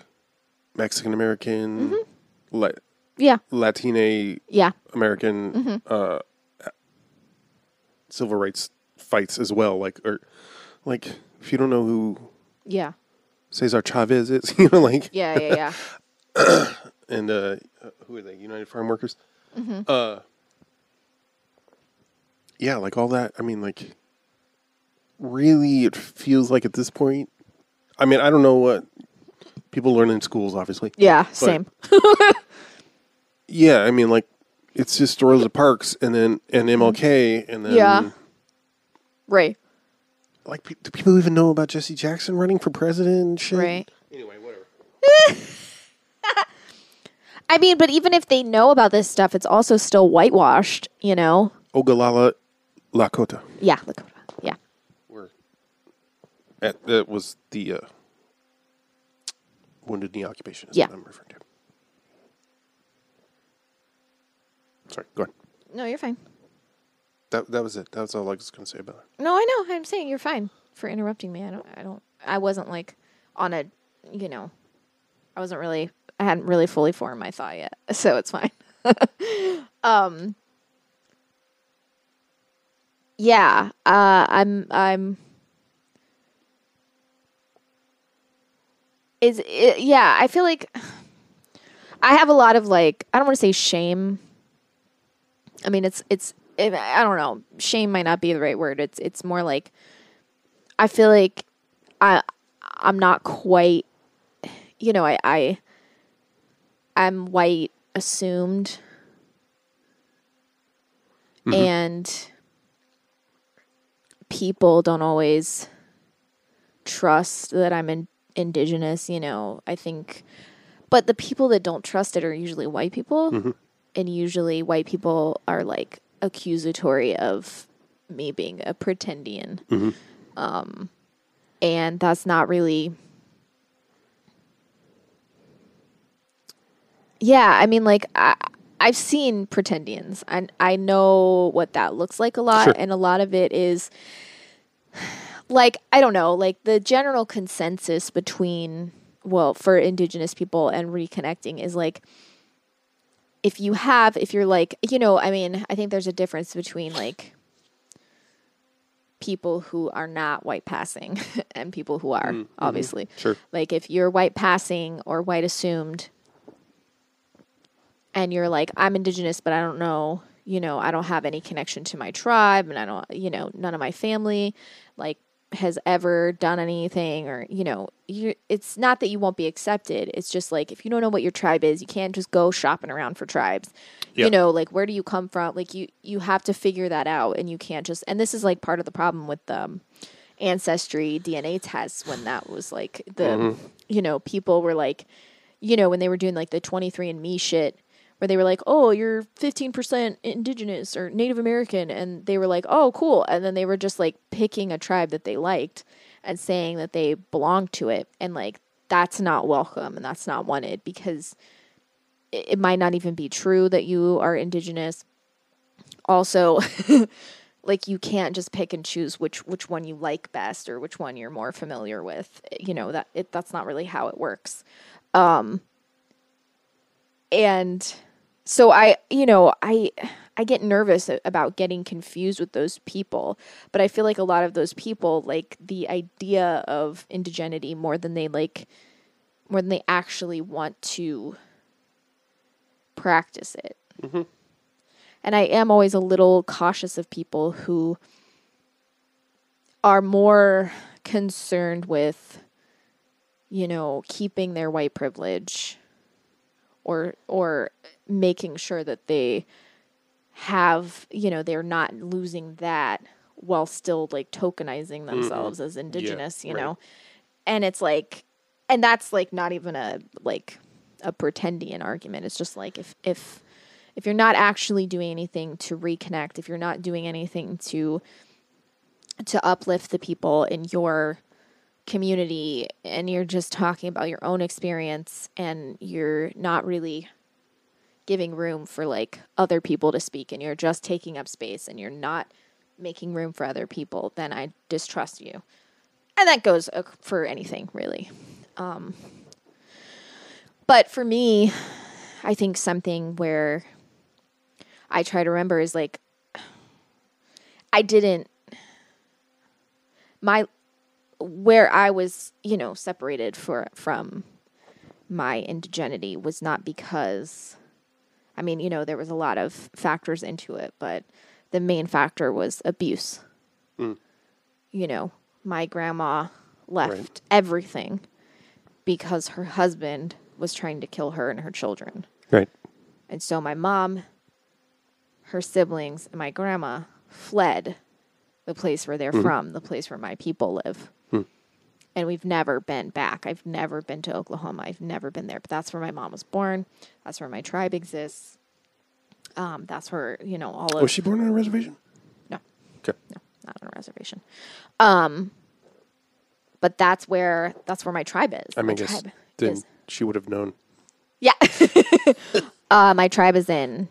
Mexican American, La- Yeah. Latine Yeah. American Mhm. uh, civil rights fights as well. Like, or like if you don't know who Yeah. Cesar Chavez is, (laughs) you know, like Yeah, yeah, yeah. (coughs) and uh, who are they? United Farm Workers. Mhm. Uh, yeah, like all that. I mean, like, really, it feels like at this point. I mean, I don't know what people learn in schools, obviously. Yeah, but- same. yeah, I mean, like, it's just Rosa Parks and then and MLK and then Yeah. Right. Like, do people even know about Jesse Jackson running for president and shit? Right. Anyway, whatever. (laughs) I mean, but even if they know about this stuff, it's also still whitewashed, you know? Oglala Lakota. Yeah, Lakota. Yeah. That, that was the uh, wounded knee occupation. Is Yeah. what I'm referring to. Sorry, go on. No, you're fine. That that was it. That was all I was going to say about it. No, I know. I'm saying you're fine for interrupting me. I don't. I don't. I wasn't like on a. You know, I wasn't really. I hadn't really fully formed my thought yet, (laughs) so it's fine. (laughs) um. Yeah. Uh. I'm. I'm. Is it, yeah. I feel like I have a lot of like. I don't want to say shame. I mean, it's it's. It, I don't know. Shame might not be the right word. It's it's more like I feel like I I'm not quite. You know, I I I'm white assumed, Mhm. and people don't always trust that I'm in, indigenous. You know, I think, but the people that don't trust it are usually white people Mhm. and usually white people are like accusatory of me being a pretendian. Mhm. Um, and that's not really. Yeah, I mean, like I, I've seen pretendians, and I know what that looks like a lot, Sure. and a lot of it is like I don't know, like the general consensus between well, for indigenous people and reconnecting is like if you have if you're like, you know, I mean, I think there's a difference between like people who are not white passing (laughs) and people who are, Mm, mhm. obviously. Sure. Like if you're white passing or white assumed and you're like, I'm indigenous, but I don't know, you know, I don't have any connection to my tribe and I don't, you know, none of my family like has ever done anything or, you know, you it's not that you won't be accepted. It's just like if you don't know what your tribe is, you can't just go shopping around for tribes. Yeah. You know, like where do you come from? Like you you have to figure that out and you can't just and this is like part of the problem with um ancestry DNA tests when that was like the Mhm. you know, people were like you know, when they were doing like the 23andme shit where they were like, "Oh, you're 15% indigenous or Native American." And they were like, "Oh, cool." And then they were just like picking a tribe that they liked and saying that they belonged to it and like that's not welcome and that's not wanted because it, it might not even be true that you are indigenous. Also, (laughs) like you can't just pick and choose which which one you like best or which one you're more familiar with. You know, that it that's not really how it works. Um and so i you know i i get nervous about getting confused with those people but i feel like a lot of those people like the idea of indigeneity more than they like more than they actually want to practice it Mm-hmm. and i am always a little cautious of people who are more concerned with you know keeping their white privilege or or making sure that they have you know they're not losing that while still like tokenizing themselves as indigenous you right. know? And it's like and that's like not even a like a pretendian argument. It's just like if if if you're not actually doing anything to reconnect if you're not doing anything to to uplift the people in your community and you're just talking about your own experience and you're not really giving room for like other people to speak and you're just taking up space and you're not making room for other people then i distrust you and that goes uh, for anything really. Um, but for me, I think something where I try to remember is like I didn't my where I was, you know, separated for from my indigeneity was not because I mean, you know, there was a lot of factors into it, but the main factor was abuse. Mm. You know, my grandma left Right. everything because her husband was trying to kill her and her children. Right. And so my mom, her siblings, and my grandma fled the place where they're Mhm. from, the place where my people live. And we've never been back. I've never been to Oklahoma. I've never been there. But that's where my mom was born. That's where my tribe exists. Um, that's where, you know, all of Was she born on a reservation? No. Okay. No, not on a reservation. Um but that's where that's where my tribe is. I mean, guess tribe then is she would have known. Yeah. (laughs) uh, my tribe is in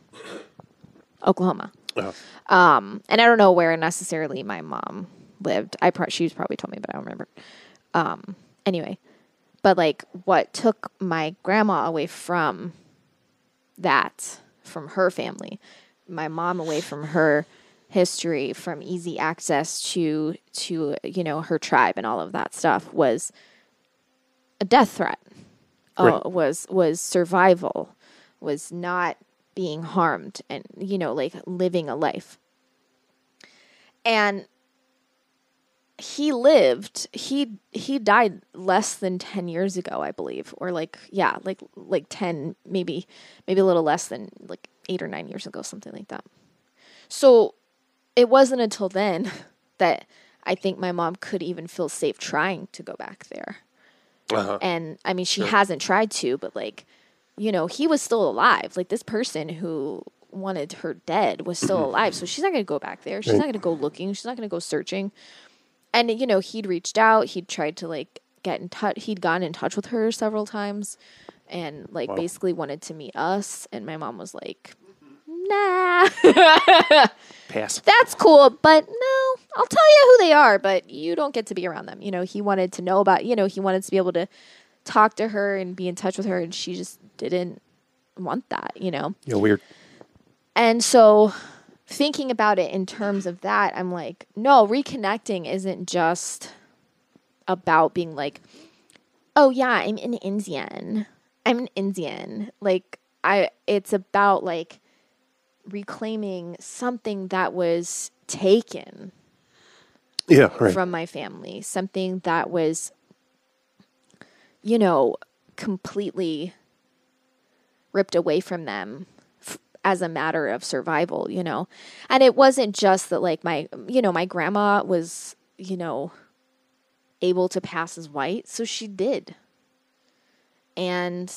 Oklahoma. Oh. Um, and I don't know where necessarily my mom lived. I pro- she's probably told me, but I don't remember. Um, anyway, but like what took my grandma away from that, from her family, my mom away from her history, from easy access to to you know her tribe and all of that stuff was a death threat. Uh, Right. was was survival, was not being harmed, and you know like living a life. And he lived he he died less than 10 years ago i believe or like yeah like like 10 maybe maybe a little less than like 8 or 9 years ago something like that. So it wasn't until then (laughs) that i think my mom could even feel safe trying to go back there. Uh-huh. and i mean she Sure. hasn't tried to but like you know he was still alive. Like this person who wanted her dead was still alive. So she's not going to go back there. She's not going to go looking. She's not going to go searching and you know he'd reached out he'd tried to like get in touch he'd gotten in touch with her several times and like Wow. basically wanted to meet us and my mom was like nah (laughs) Pass. that's cool but no i'll tell you who they are but you don't get to be around them you know he wanted to know about you know he wanted to be able to talk to her and be in touch with her and she just didn't want that you know Yeah, weird. and so thinking about it in terms of that, I'm like, no, reconnecting isn't just about being like, oh yeah, I'm an Indian. I'm an Indian. Like I it's about like reclaiming something that was taken Yeah, right. from my family, something that was you know, completely ripped away from them as a matter of survival, you know. And it wasn't just that like my you know, my grandma was, you know, able to pass as white, so she did. And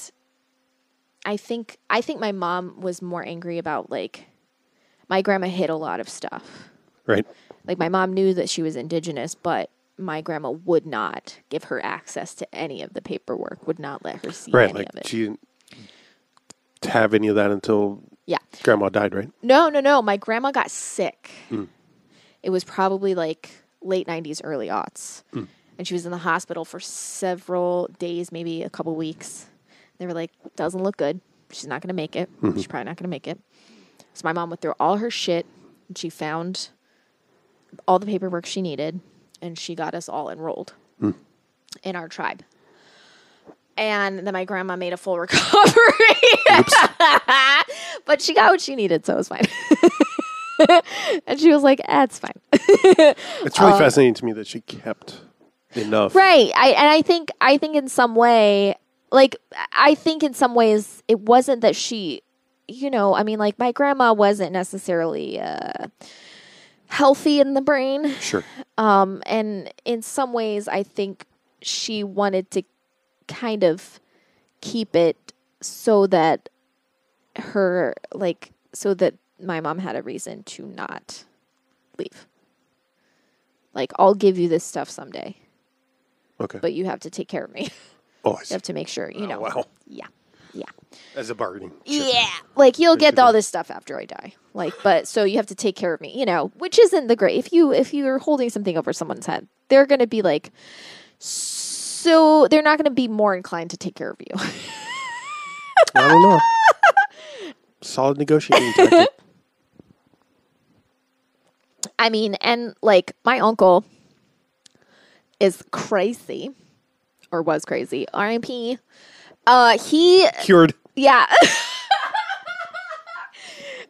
I think I think my mom was more angry about like my grandma hid a lot of stuff. Right. Like my mom knew that she was indigenous, but my grandma would not give her access to any of the paperwork, would not let her see Right. any Like of it. she didn't have any of that until Yeah. grandma died, right? No, no, no. My grandma got sick. Hmm. It was probably like late 90s, early aughts. Hmm. And she was in the hospital for several days, maybe a couple weeks. They were like, doesn't look good. She's not going to make it. Mhm. She's probably not going to make it. So my mom went through all her shit and she found all the paperwork she needed and she got us all enrolled Hmm. in our tribe. And then my grandma made a full (laughs) recovery. (laughs) but she got what she needed, so it was fine. (laughs) and she was like, eh, it's fine. It's really Um, fascinating to me that she kept enough. Right. I and I think I think in some way like I think in some ways it wasn't that she you know, I mean like my grandma wasn't necessarily uh healthy in the brain. Sure. Um and in some ways I think she wanted to kind of keep it so that her like so that my mom had a reason to not leave. Like I'll give you this stuff someday Okay. but you have to take care of me. (laughs) Oh, I you have to make sure, you oh, know. wow. Yeah. Yeah. As a bargaining. Yeah. Like you'll get all this stuff after I die. Like, but so you have to take care of me, you know, which isn't the great. If you if you're holding something over someone's head, they're gonna be like, so they're not gonna be more inclined to take care of you. I don't know. (laughs) Solid negotiating tactic. I mean, and like my uncle is crazy, or was crazy. R.I.P. Uh, he Cured. Yeah. (laughs)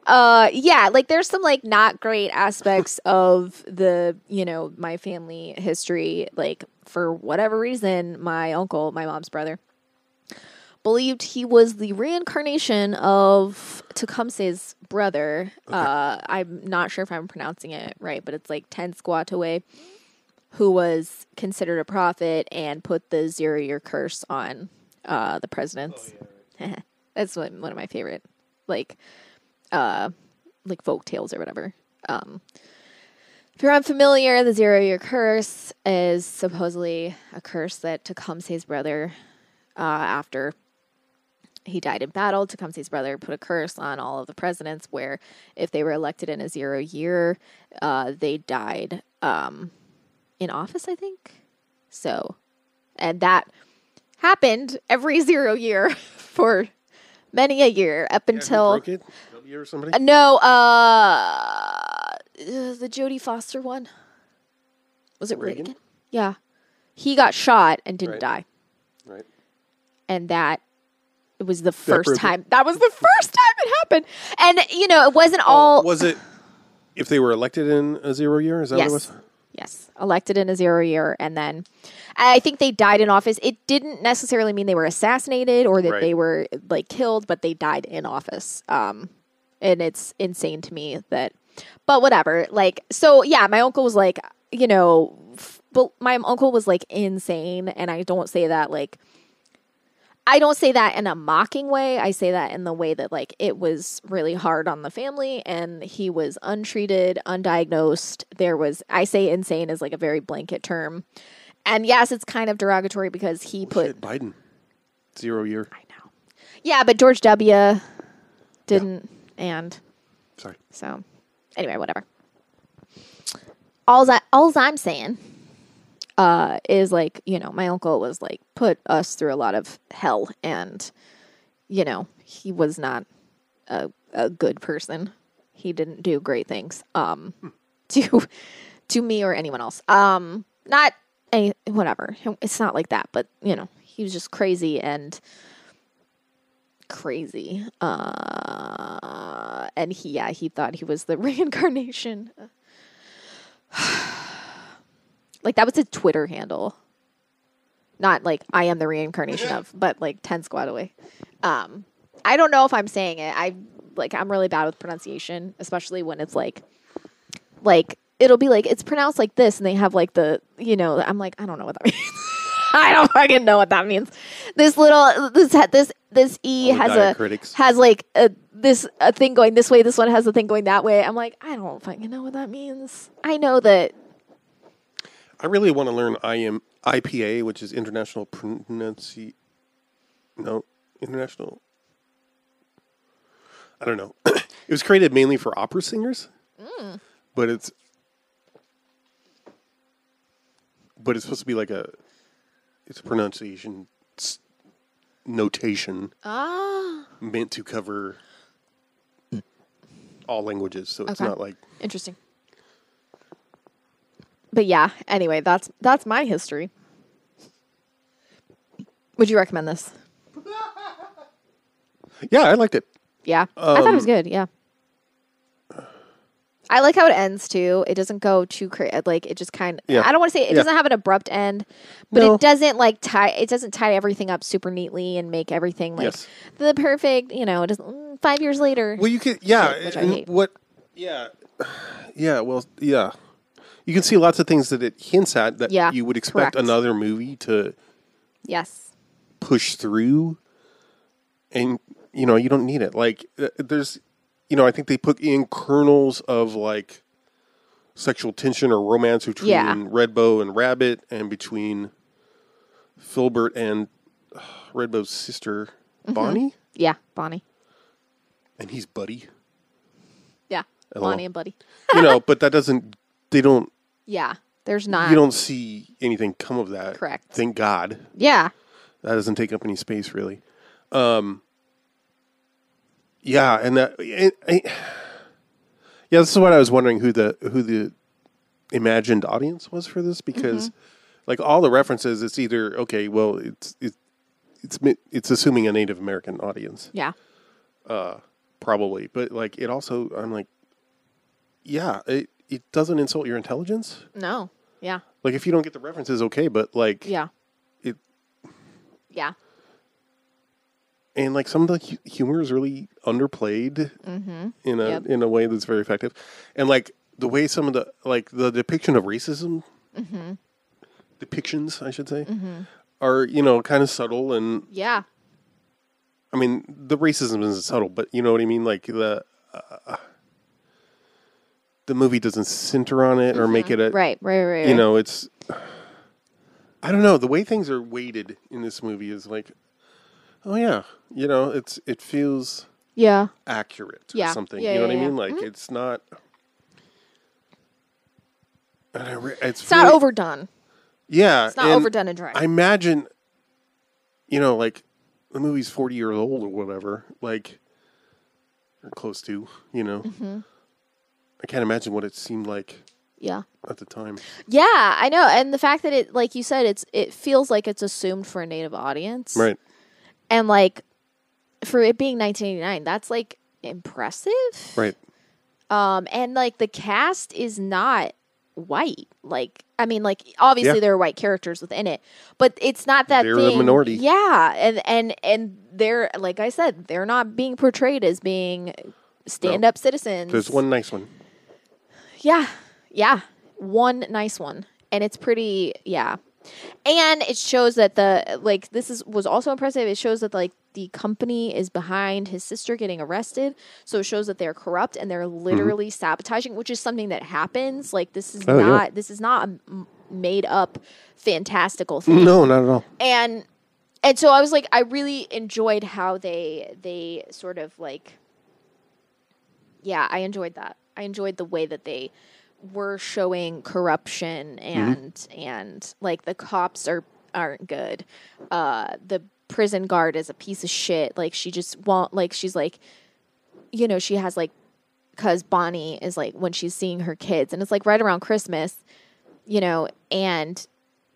uh yeah like there's some like not great aspects (laughs) of the you know my family history like for whatever reason my uncle my mom's brother believed he was the reincarnation of Tecumseh's brother. Uh, I'm not sure if I'm pronouncing it right, but it's like Tenskwatawa who was considered a prophet and put the zero year curse on uh, the presidents. (laughs) That's one, one of my favorite, like, uh, like folk tales or whatever. Um, if you're unfamiliar, the zero year curse is supposedly a curse that Tecumseh's brother, uh, after he died in battle, Tecumseh's brother put a curse on all of the presidents where if they were elected in a zero year, uh, they died um, in office, I think. So, and that happened every (laughs) zero year (laughs) for many a year up until. Or somebody? Uh, no, uh, the Jodie Foster one. Was it Reagan? Reagan? Yeah. He got shot and didn't Right. die. Right. And that it was the first time. That was the first time it happened. And you know, it wasn't all Oh, Was it if they were elected in a zero year? Is that yes. what it was? Yes. Elected in a zero year and then I think they died in office. It didn't necessarily mean they were assassinated or that Right. they were like killed, but they died in office. Um and it's insane to me that but whatever. Like so yeah, my uncle was like, you know, f- but my uncle was like insane and I don't say that like I don't say that in a mocking way. I say that in the way that like it was really hard on the family and he was untreated, undiagnosed. There was I say insane is like a very blanket term. And yes, it's kind of derogatory because he put Shit, Biden. Zero year. I know. Yeah, but George W didn't and Sorry. so anyway, whatever. All's I all's I'm saying uh is like, you know, my uncle was like put us through a lot of hell and you know, he was not a a good person. He didn't do great things um (laughs) to to me or anyone else. Um not any whatever. It's not like that, but you know, he was just crazy and crazy. Uh, and he, yeah, he thought he was the (laughs) reincarnation. (sighs) like that was his Twitter handle. Not like I am the reincarnation of, but like Tenskwatawa. Um, I don't know if I'm saying it. I like I'm really bad with pronunciation, especially when it's like, like it'll be like it's pronounced like this, and they have like the you know I'm like I don't know what that (laughs) means. (laughs) I don't fucking know what that means. This little this this this e has a diacritics. has like a this a thing going this way. This one has a thing going that way. I'm like I don't fucking know what that means. I know that I really want to learn IM, IPA, which is International Pronunci. No, International. I don't know. (coughs) it was created mainly for opera singers, Mm. but it's but it's supposed to be like a it's a pronunciation s- notation ah meant to cover all languages. So it's Okay. not like interesting. But yeah, anyway, that's that's my history. Would you recommend this? (laughs) yeah, I liked it. Yeah, I thought it was Um, good. Yeah, I like how it ends too. It doesn't go too crazy. Like it just kind. Yeah. I don't want to say it Yeah. doesn't have an abrupt end, but No. it doesn't like tie. It doesn't tie everything up super neatly and make everything like Yes. the perfect. You know, it doesn't. mm, Five years later. Well, you can, yeah. shit, which I hate. What? Yeah, yeah. Well, yeah. You can see lots of things that it hints at that Yeah, you would expect correct. another movie to Yes. push through, and you know you don't need it. Like uh, there's, you know, I think they put in kernels of like sexual tension or romance between Yeah. Red Bow and Rabbit, and between Philbert and uh, Red Bow's sister. Mhm. Bonnie, Yeah, Bonnie. and he's Buddy. Yeah. Bonnie and Buddy. you know, but that doesn't. They don't. (laughs) Yeah, there's not. you don't see anything come of that. Correct. Thank God. Yeah. That doesn't take up any space, really. Um. Yeah, and that. It, yeah, this is what I was wondering who the who the imagined audience was for this because, like all the references, it's either okay. Well, it's it's it's it's assuming a Native American audience. Yeah. Uh, probably, but like it also, I'm like, yeah, it it doesn't insult your intelligence. No. Yeah. Like if you don't get the references, okay, but like Yeah. it Yeah. And like some of the hu- humor is really underplayed Mhm. in a Yep. in a way that's very effective, and like the way some of the like the depiction of racism Mhm. depictions, I should say, Mhm. are you know kind of subtle and Yeah. I mean the racism isn't subtle, but you know what I mean, like the. Uh, the movie doesn't center on it or make it a Mm-hmm. Right, right, right, You right. know, it's I don't know. The way things are weighted in this movie is like, oh yeah, you know, it's it feels Yeah. accurate Yeah. or something. Yeah, you know yeah, what I mean? Like Mhm. it's not. re- it's It's not overdone. Yeah, It's not overdone and dry. I imagine, you know, like the movie's forty years old or whatever, like or close to. You know, Mhm. I can't imagine what it seemed like Yeah. at the time. Yeah, I know. And the fact that it like you said it's it feels like it's assumed for a native audience. Right. And like for it being 1989, that's like impressive. Right. Um and like the cast is not white. Like I mean like obviously Yeah. there are white characters within it, but it's not that They're the thing. minority. Yeah, and and and they're like I said, they're not being portrayed as being stand-up citizens. There's one nice one. Yeah. Yeah. One nice one. And it's pretty yeah. And it shows that the like this is was also impressive. It shows that like the company is behind his sister getting arrested. So it shows that they're corrupt and they're literally sabotaging, which is something that happens. Like this is Mm-hmm. Oh, yeah. not this is not a made up fantastical thing No, not at all. and and so I was like, I really enjoyed how they they sort of like, yeah, I enjoyed that. I enjoyed the way that they were showing corruption and and like the cops are aren't good. Uh, the prison guard is a piece of shit. Like she just won't like she's like, you know, she has like because Bonnie is like when she's seeing her kids, and it's like right around Christmas, you know, and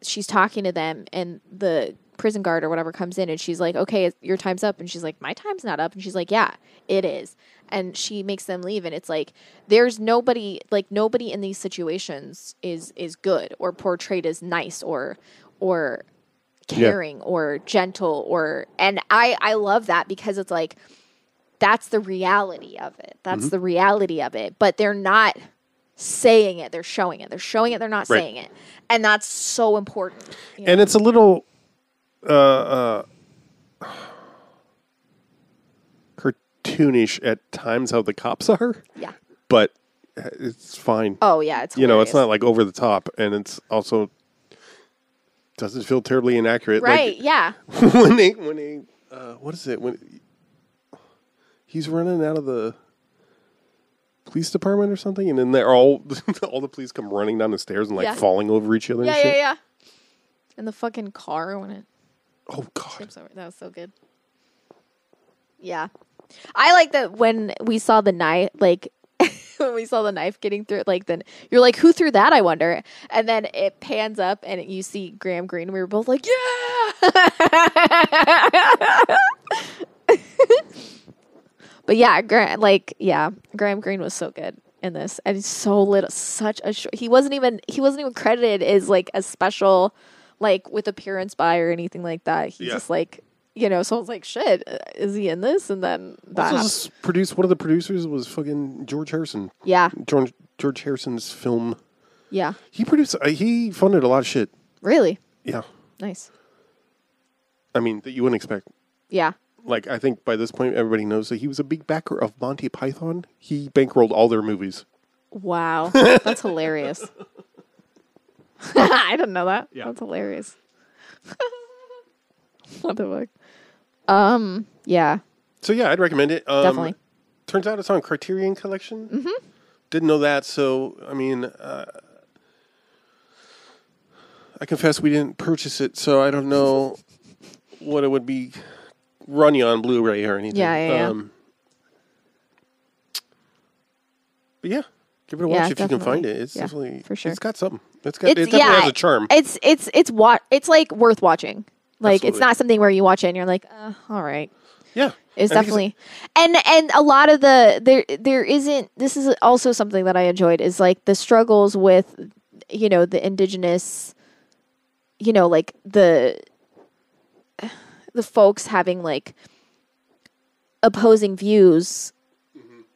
she's talking to them, and the prison guard or whatever comes in, and she's like, "Okay, your time's up," and she's like, "My time's not up," and she's like, "Yeah, it is," and she makes them leave, and it's like there's nobody, like nobody in these situations is is good or portrayed as nice or or Yeah. caring or gentle or and I I love that because it's like that's the reality of it. That's Mhm. the reality of it. But they're not saying it, they're showing it. They're showing it, they're not Right. saying it. And that's so important. and know? it's a little uh, uh, cartoonish at times how the cops are. Yeah. but it's fine. Oh, yeah, it's you know it's not like over the top, and it's also doesn't feel terribly inaccurate. Right, yeah. (laughs) When they when they uh, what is it when he's running out of the police department or something, and then they're all (laughs) all the police come running down the stairs and like Yeah. falling over each other. Yeah, and yeah, shit. yeah. And the fucking car when it Oh god. That was so good. Yeah. I like that when we saw the knife like (laughs) when we saw the knife getting through it, like then you're like who threw that I wonder and then it pans up and you see Graham Greene we were both like yeah (laughs) But yeah, Gra- like yeah, Graham Greene was so good in this, and so little, such a. Sh- he wasn't even he wasn't even credited as like a special, like with appearance by or anything like that. He's Yeah. just like you know. So I was like, shit, uh, is he in this? And then that. Also, produced one of the producers was fucking George Harrison. Yeah. George George Harrison's film. yeah, He produced. Uh, he funded a lot of shit. really Yeah, nice. I mean that you wouldn't expect. Yeah, Like I think by this point everybody knows that he was a big backer of Monty Python. He bankrolled all their movies. wow, (laughs) that's hilarious. (laughs) I didn't know that. Yeah. That's hilarious. (laughs) what the fuck? Um. Yeah. So yeah, I'd recommend it. Um, Definitely. Turns out it's on Criterion Collection. Mm-hmm. Didn't know that. So I mean, uh, I confess we didn't purchase it, so I don't know what it would be running on Blu-ray or anything. Yeah, yeah, yeah. Um, but yeah, give it a Yeah, watch if you can find it. It's Yeah, definitely for sure. It's got something. It's got. It's it definitely yeah. has a charm. It's it's it's wa- It's like worth watching. Like it's not something where you watch it and you're like, uh, all right. Yeah. It's I definitely and and a lot of the there there isn't this is also something that I enjoyed is like the struggles with you know the indigenous you know like the the folks having like opposing views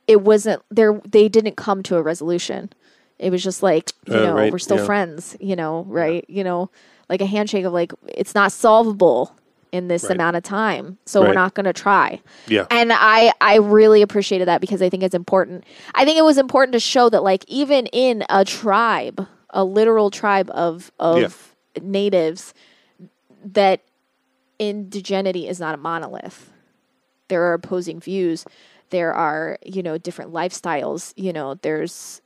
it wasn't there they didn't come to a resolution it was just like you Uh, know right, we're still yeah. friends you know right? You know like a handshake of like it's not solvable in this Right. amount of time so we're not going to try. Yeah. and i i really appreciated that because i think it's important. I think it was important to show that like even in a tribe a literal tribe of of natives that indigeneity is not a monolith. There are opposing views. There are you know different lifestyles. You know there's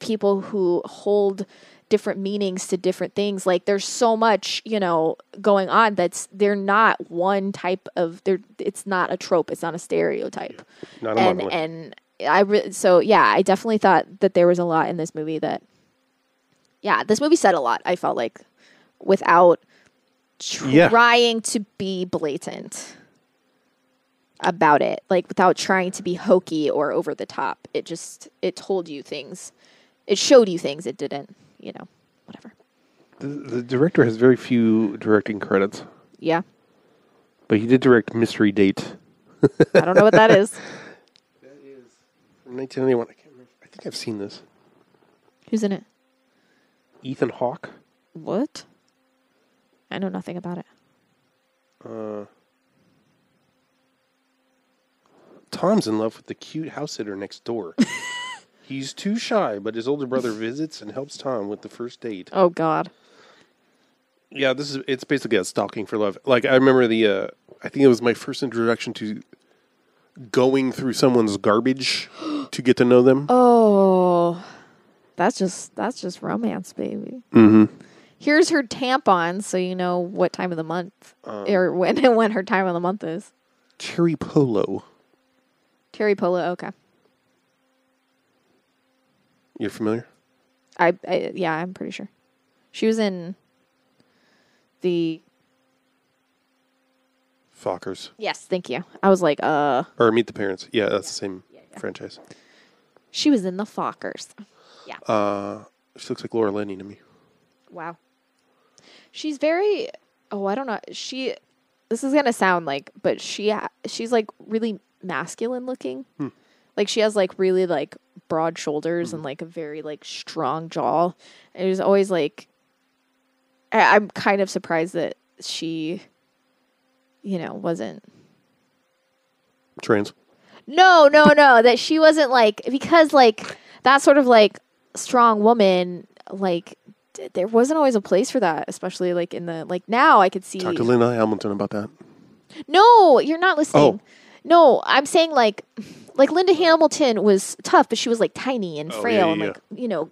people who hold different meanings to different things. Like there's so much you know going on that's they're not one type of they're it's not a trope it's not a stereotype. Not and and i re- so yeah i definitely thought that there was a lot in this movie that yeah this movie said a lot i felt like without Yeah. trying to be blatant about it. Like without trying to be hokey or over the top. It just it told you things it showed you things it didn't you know The, the director has very few directing credits, yeah but he did direct Mystery Date i don't know what that is (laughs) from 1991. I can't remember. I think I've seen this. who's in it Ethan Hawke. what i know nothing about it Uh, Tom's in love with the cute house sitter next door. (laughs) He's too shy, but his older brother (laughs) visits and helps Tom with the first date. oh god Yeah, this is it's basically a stalking for love. Like I remember the uh I think it was my first introduction to going through someone's garbage (gasps) to get to know them. oh that's just that's just romance baby Mm-hmm. here's her tampon so you know what time of the month Um, or (laughs) when when her time of the month is Teri Polo. teri polo okay You're familiar? I, I yeah, I'm pretty sure. She was in the Fockers. Yes, thank you. I was like, uh Or Meet the Parents. Yeah, that's the same franchise. she was in the Fockers. Yeah. Uh she looks like Laura Linney to me. Wow. She's very oh, I don't know. She this is going to sound like but she she's like really masculine looking. Hmm. Like she has like really like broad shoulders and mm-hmm. like a very like strong jaw. It was always like I- I'm kind of surprised that she you know wasn't Trans. No, no, no. That she wasn't like because like that sort of like strong woman like d- there wasn't always a place for that, especially like in the like now I could see. Talk to Linda Hamilton about that. No, you're not listening. Oh. No, I'm saying like like Linda Hamilton was tough, but she was like tiny and Oh, frail yeah, and yeah, like you know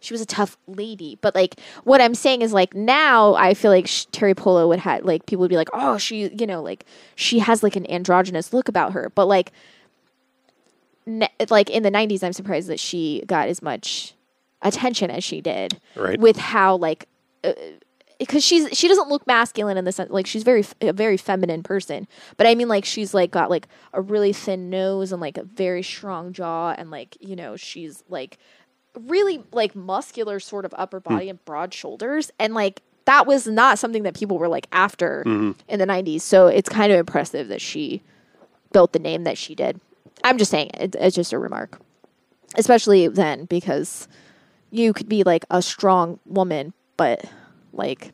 she was a tough lady. But like what I'm saying is like now I feel like sh- Teri Polo would have like people would be like oh she you know like she has like an androgynous look about her, but like ne- like in the 90s I'm surprised that she got as much attention as she did Right. with how like uh, because she's she doesn't look masculine in the sense like she's very a very feminine person. But i mean like she's like got like a really thin nose and like a very strong jaw and like you know she's like really like muscular sort of upper body and broad shoulders. And like that was not something that people were like after Mhm. in the 90s so it's kind of impressive that she built the name that she did. I'm just saying it, it's just a remark. Especially then because you could be like a strong woman but like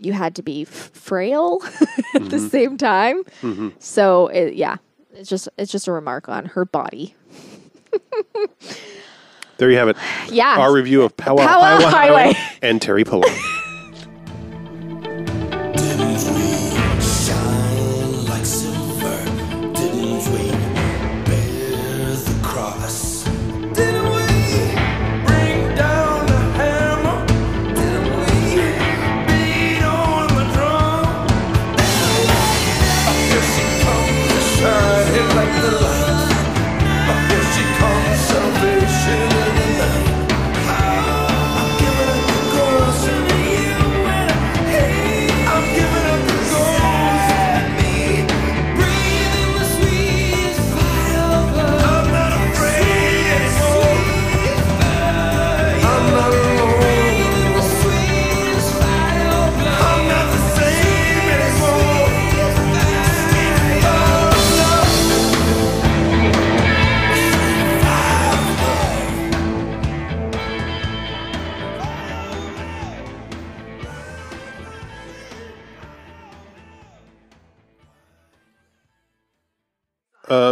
you had to be f- frail (laughs) at the Mhm. same time Mhm. so it, yeah it's just it's just a remark on her body (laughs) There you have it. Yeah. Our review of Powwow Highway, Highway. and Teri Polo. (laughs)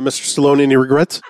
Mr. Stallone, any regrets?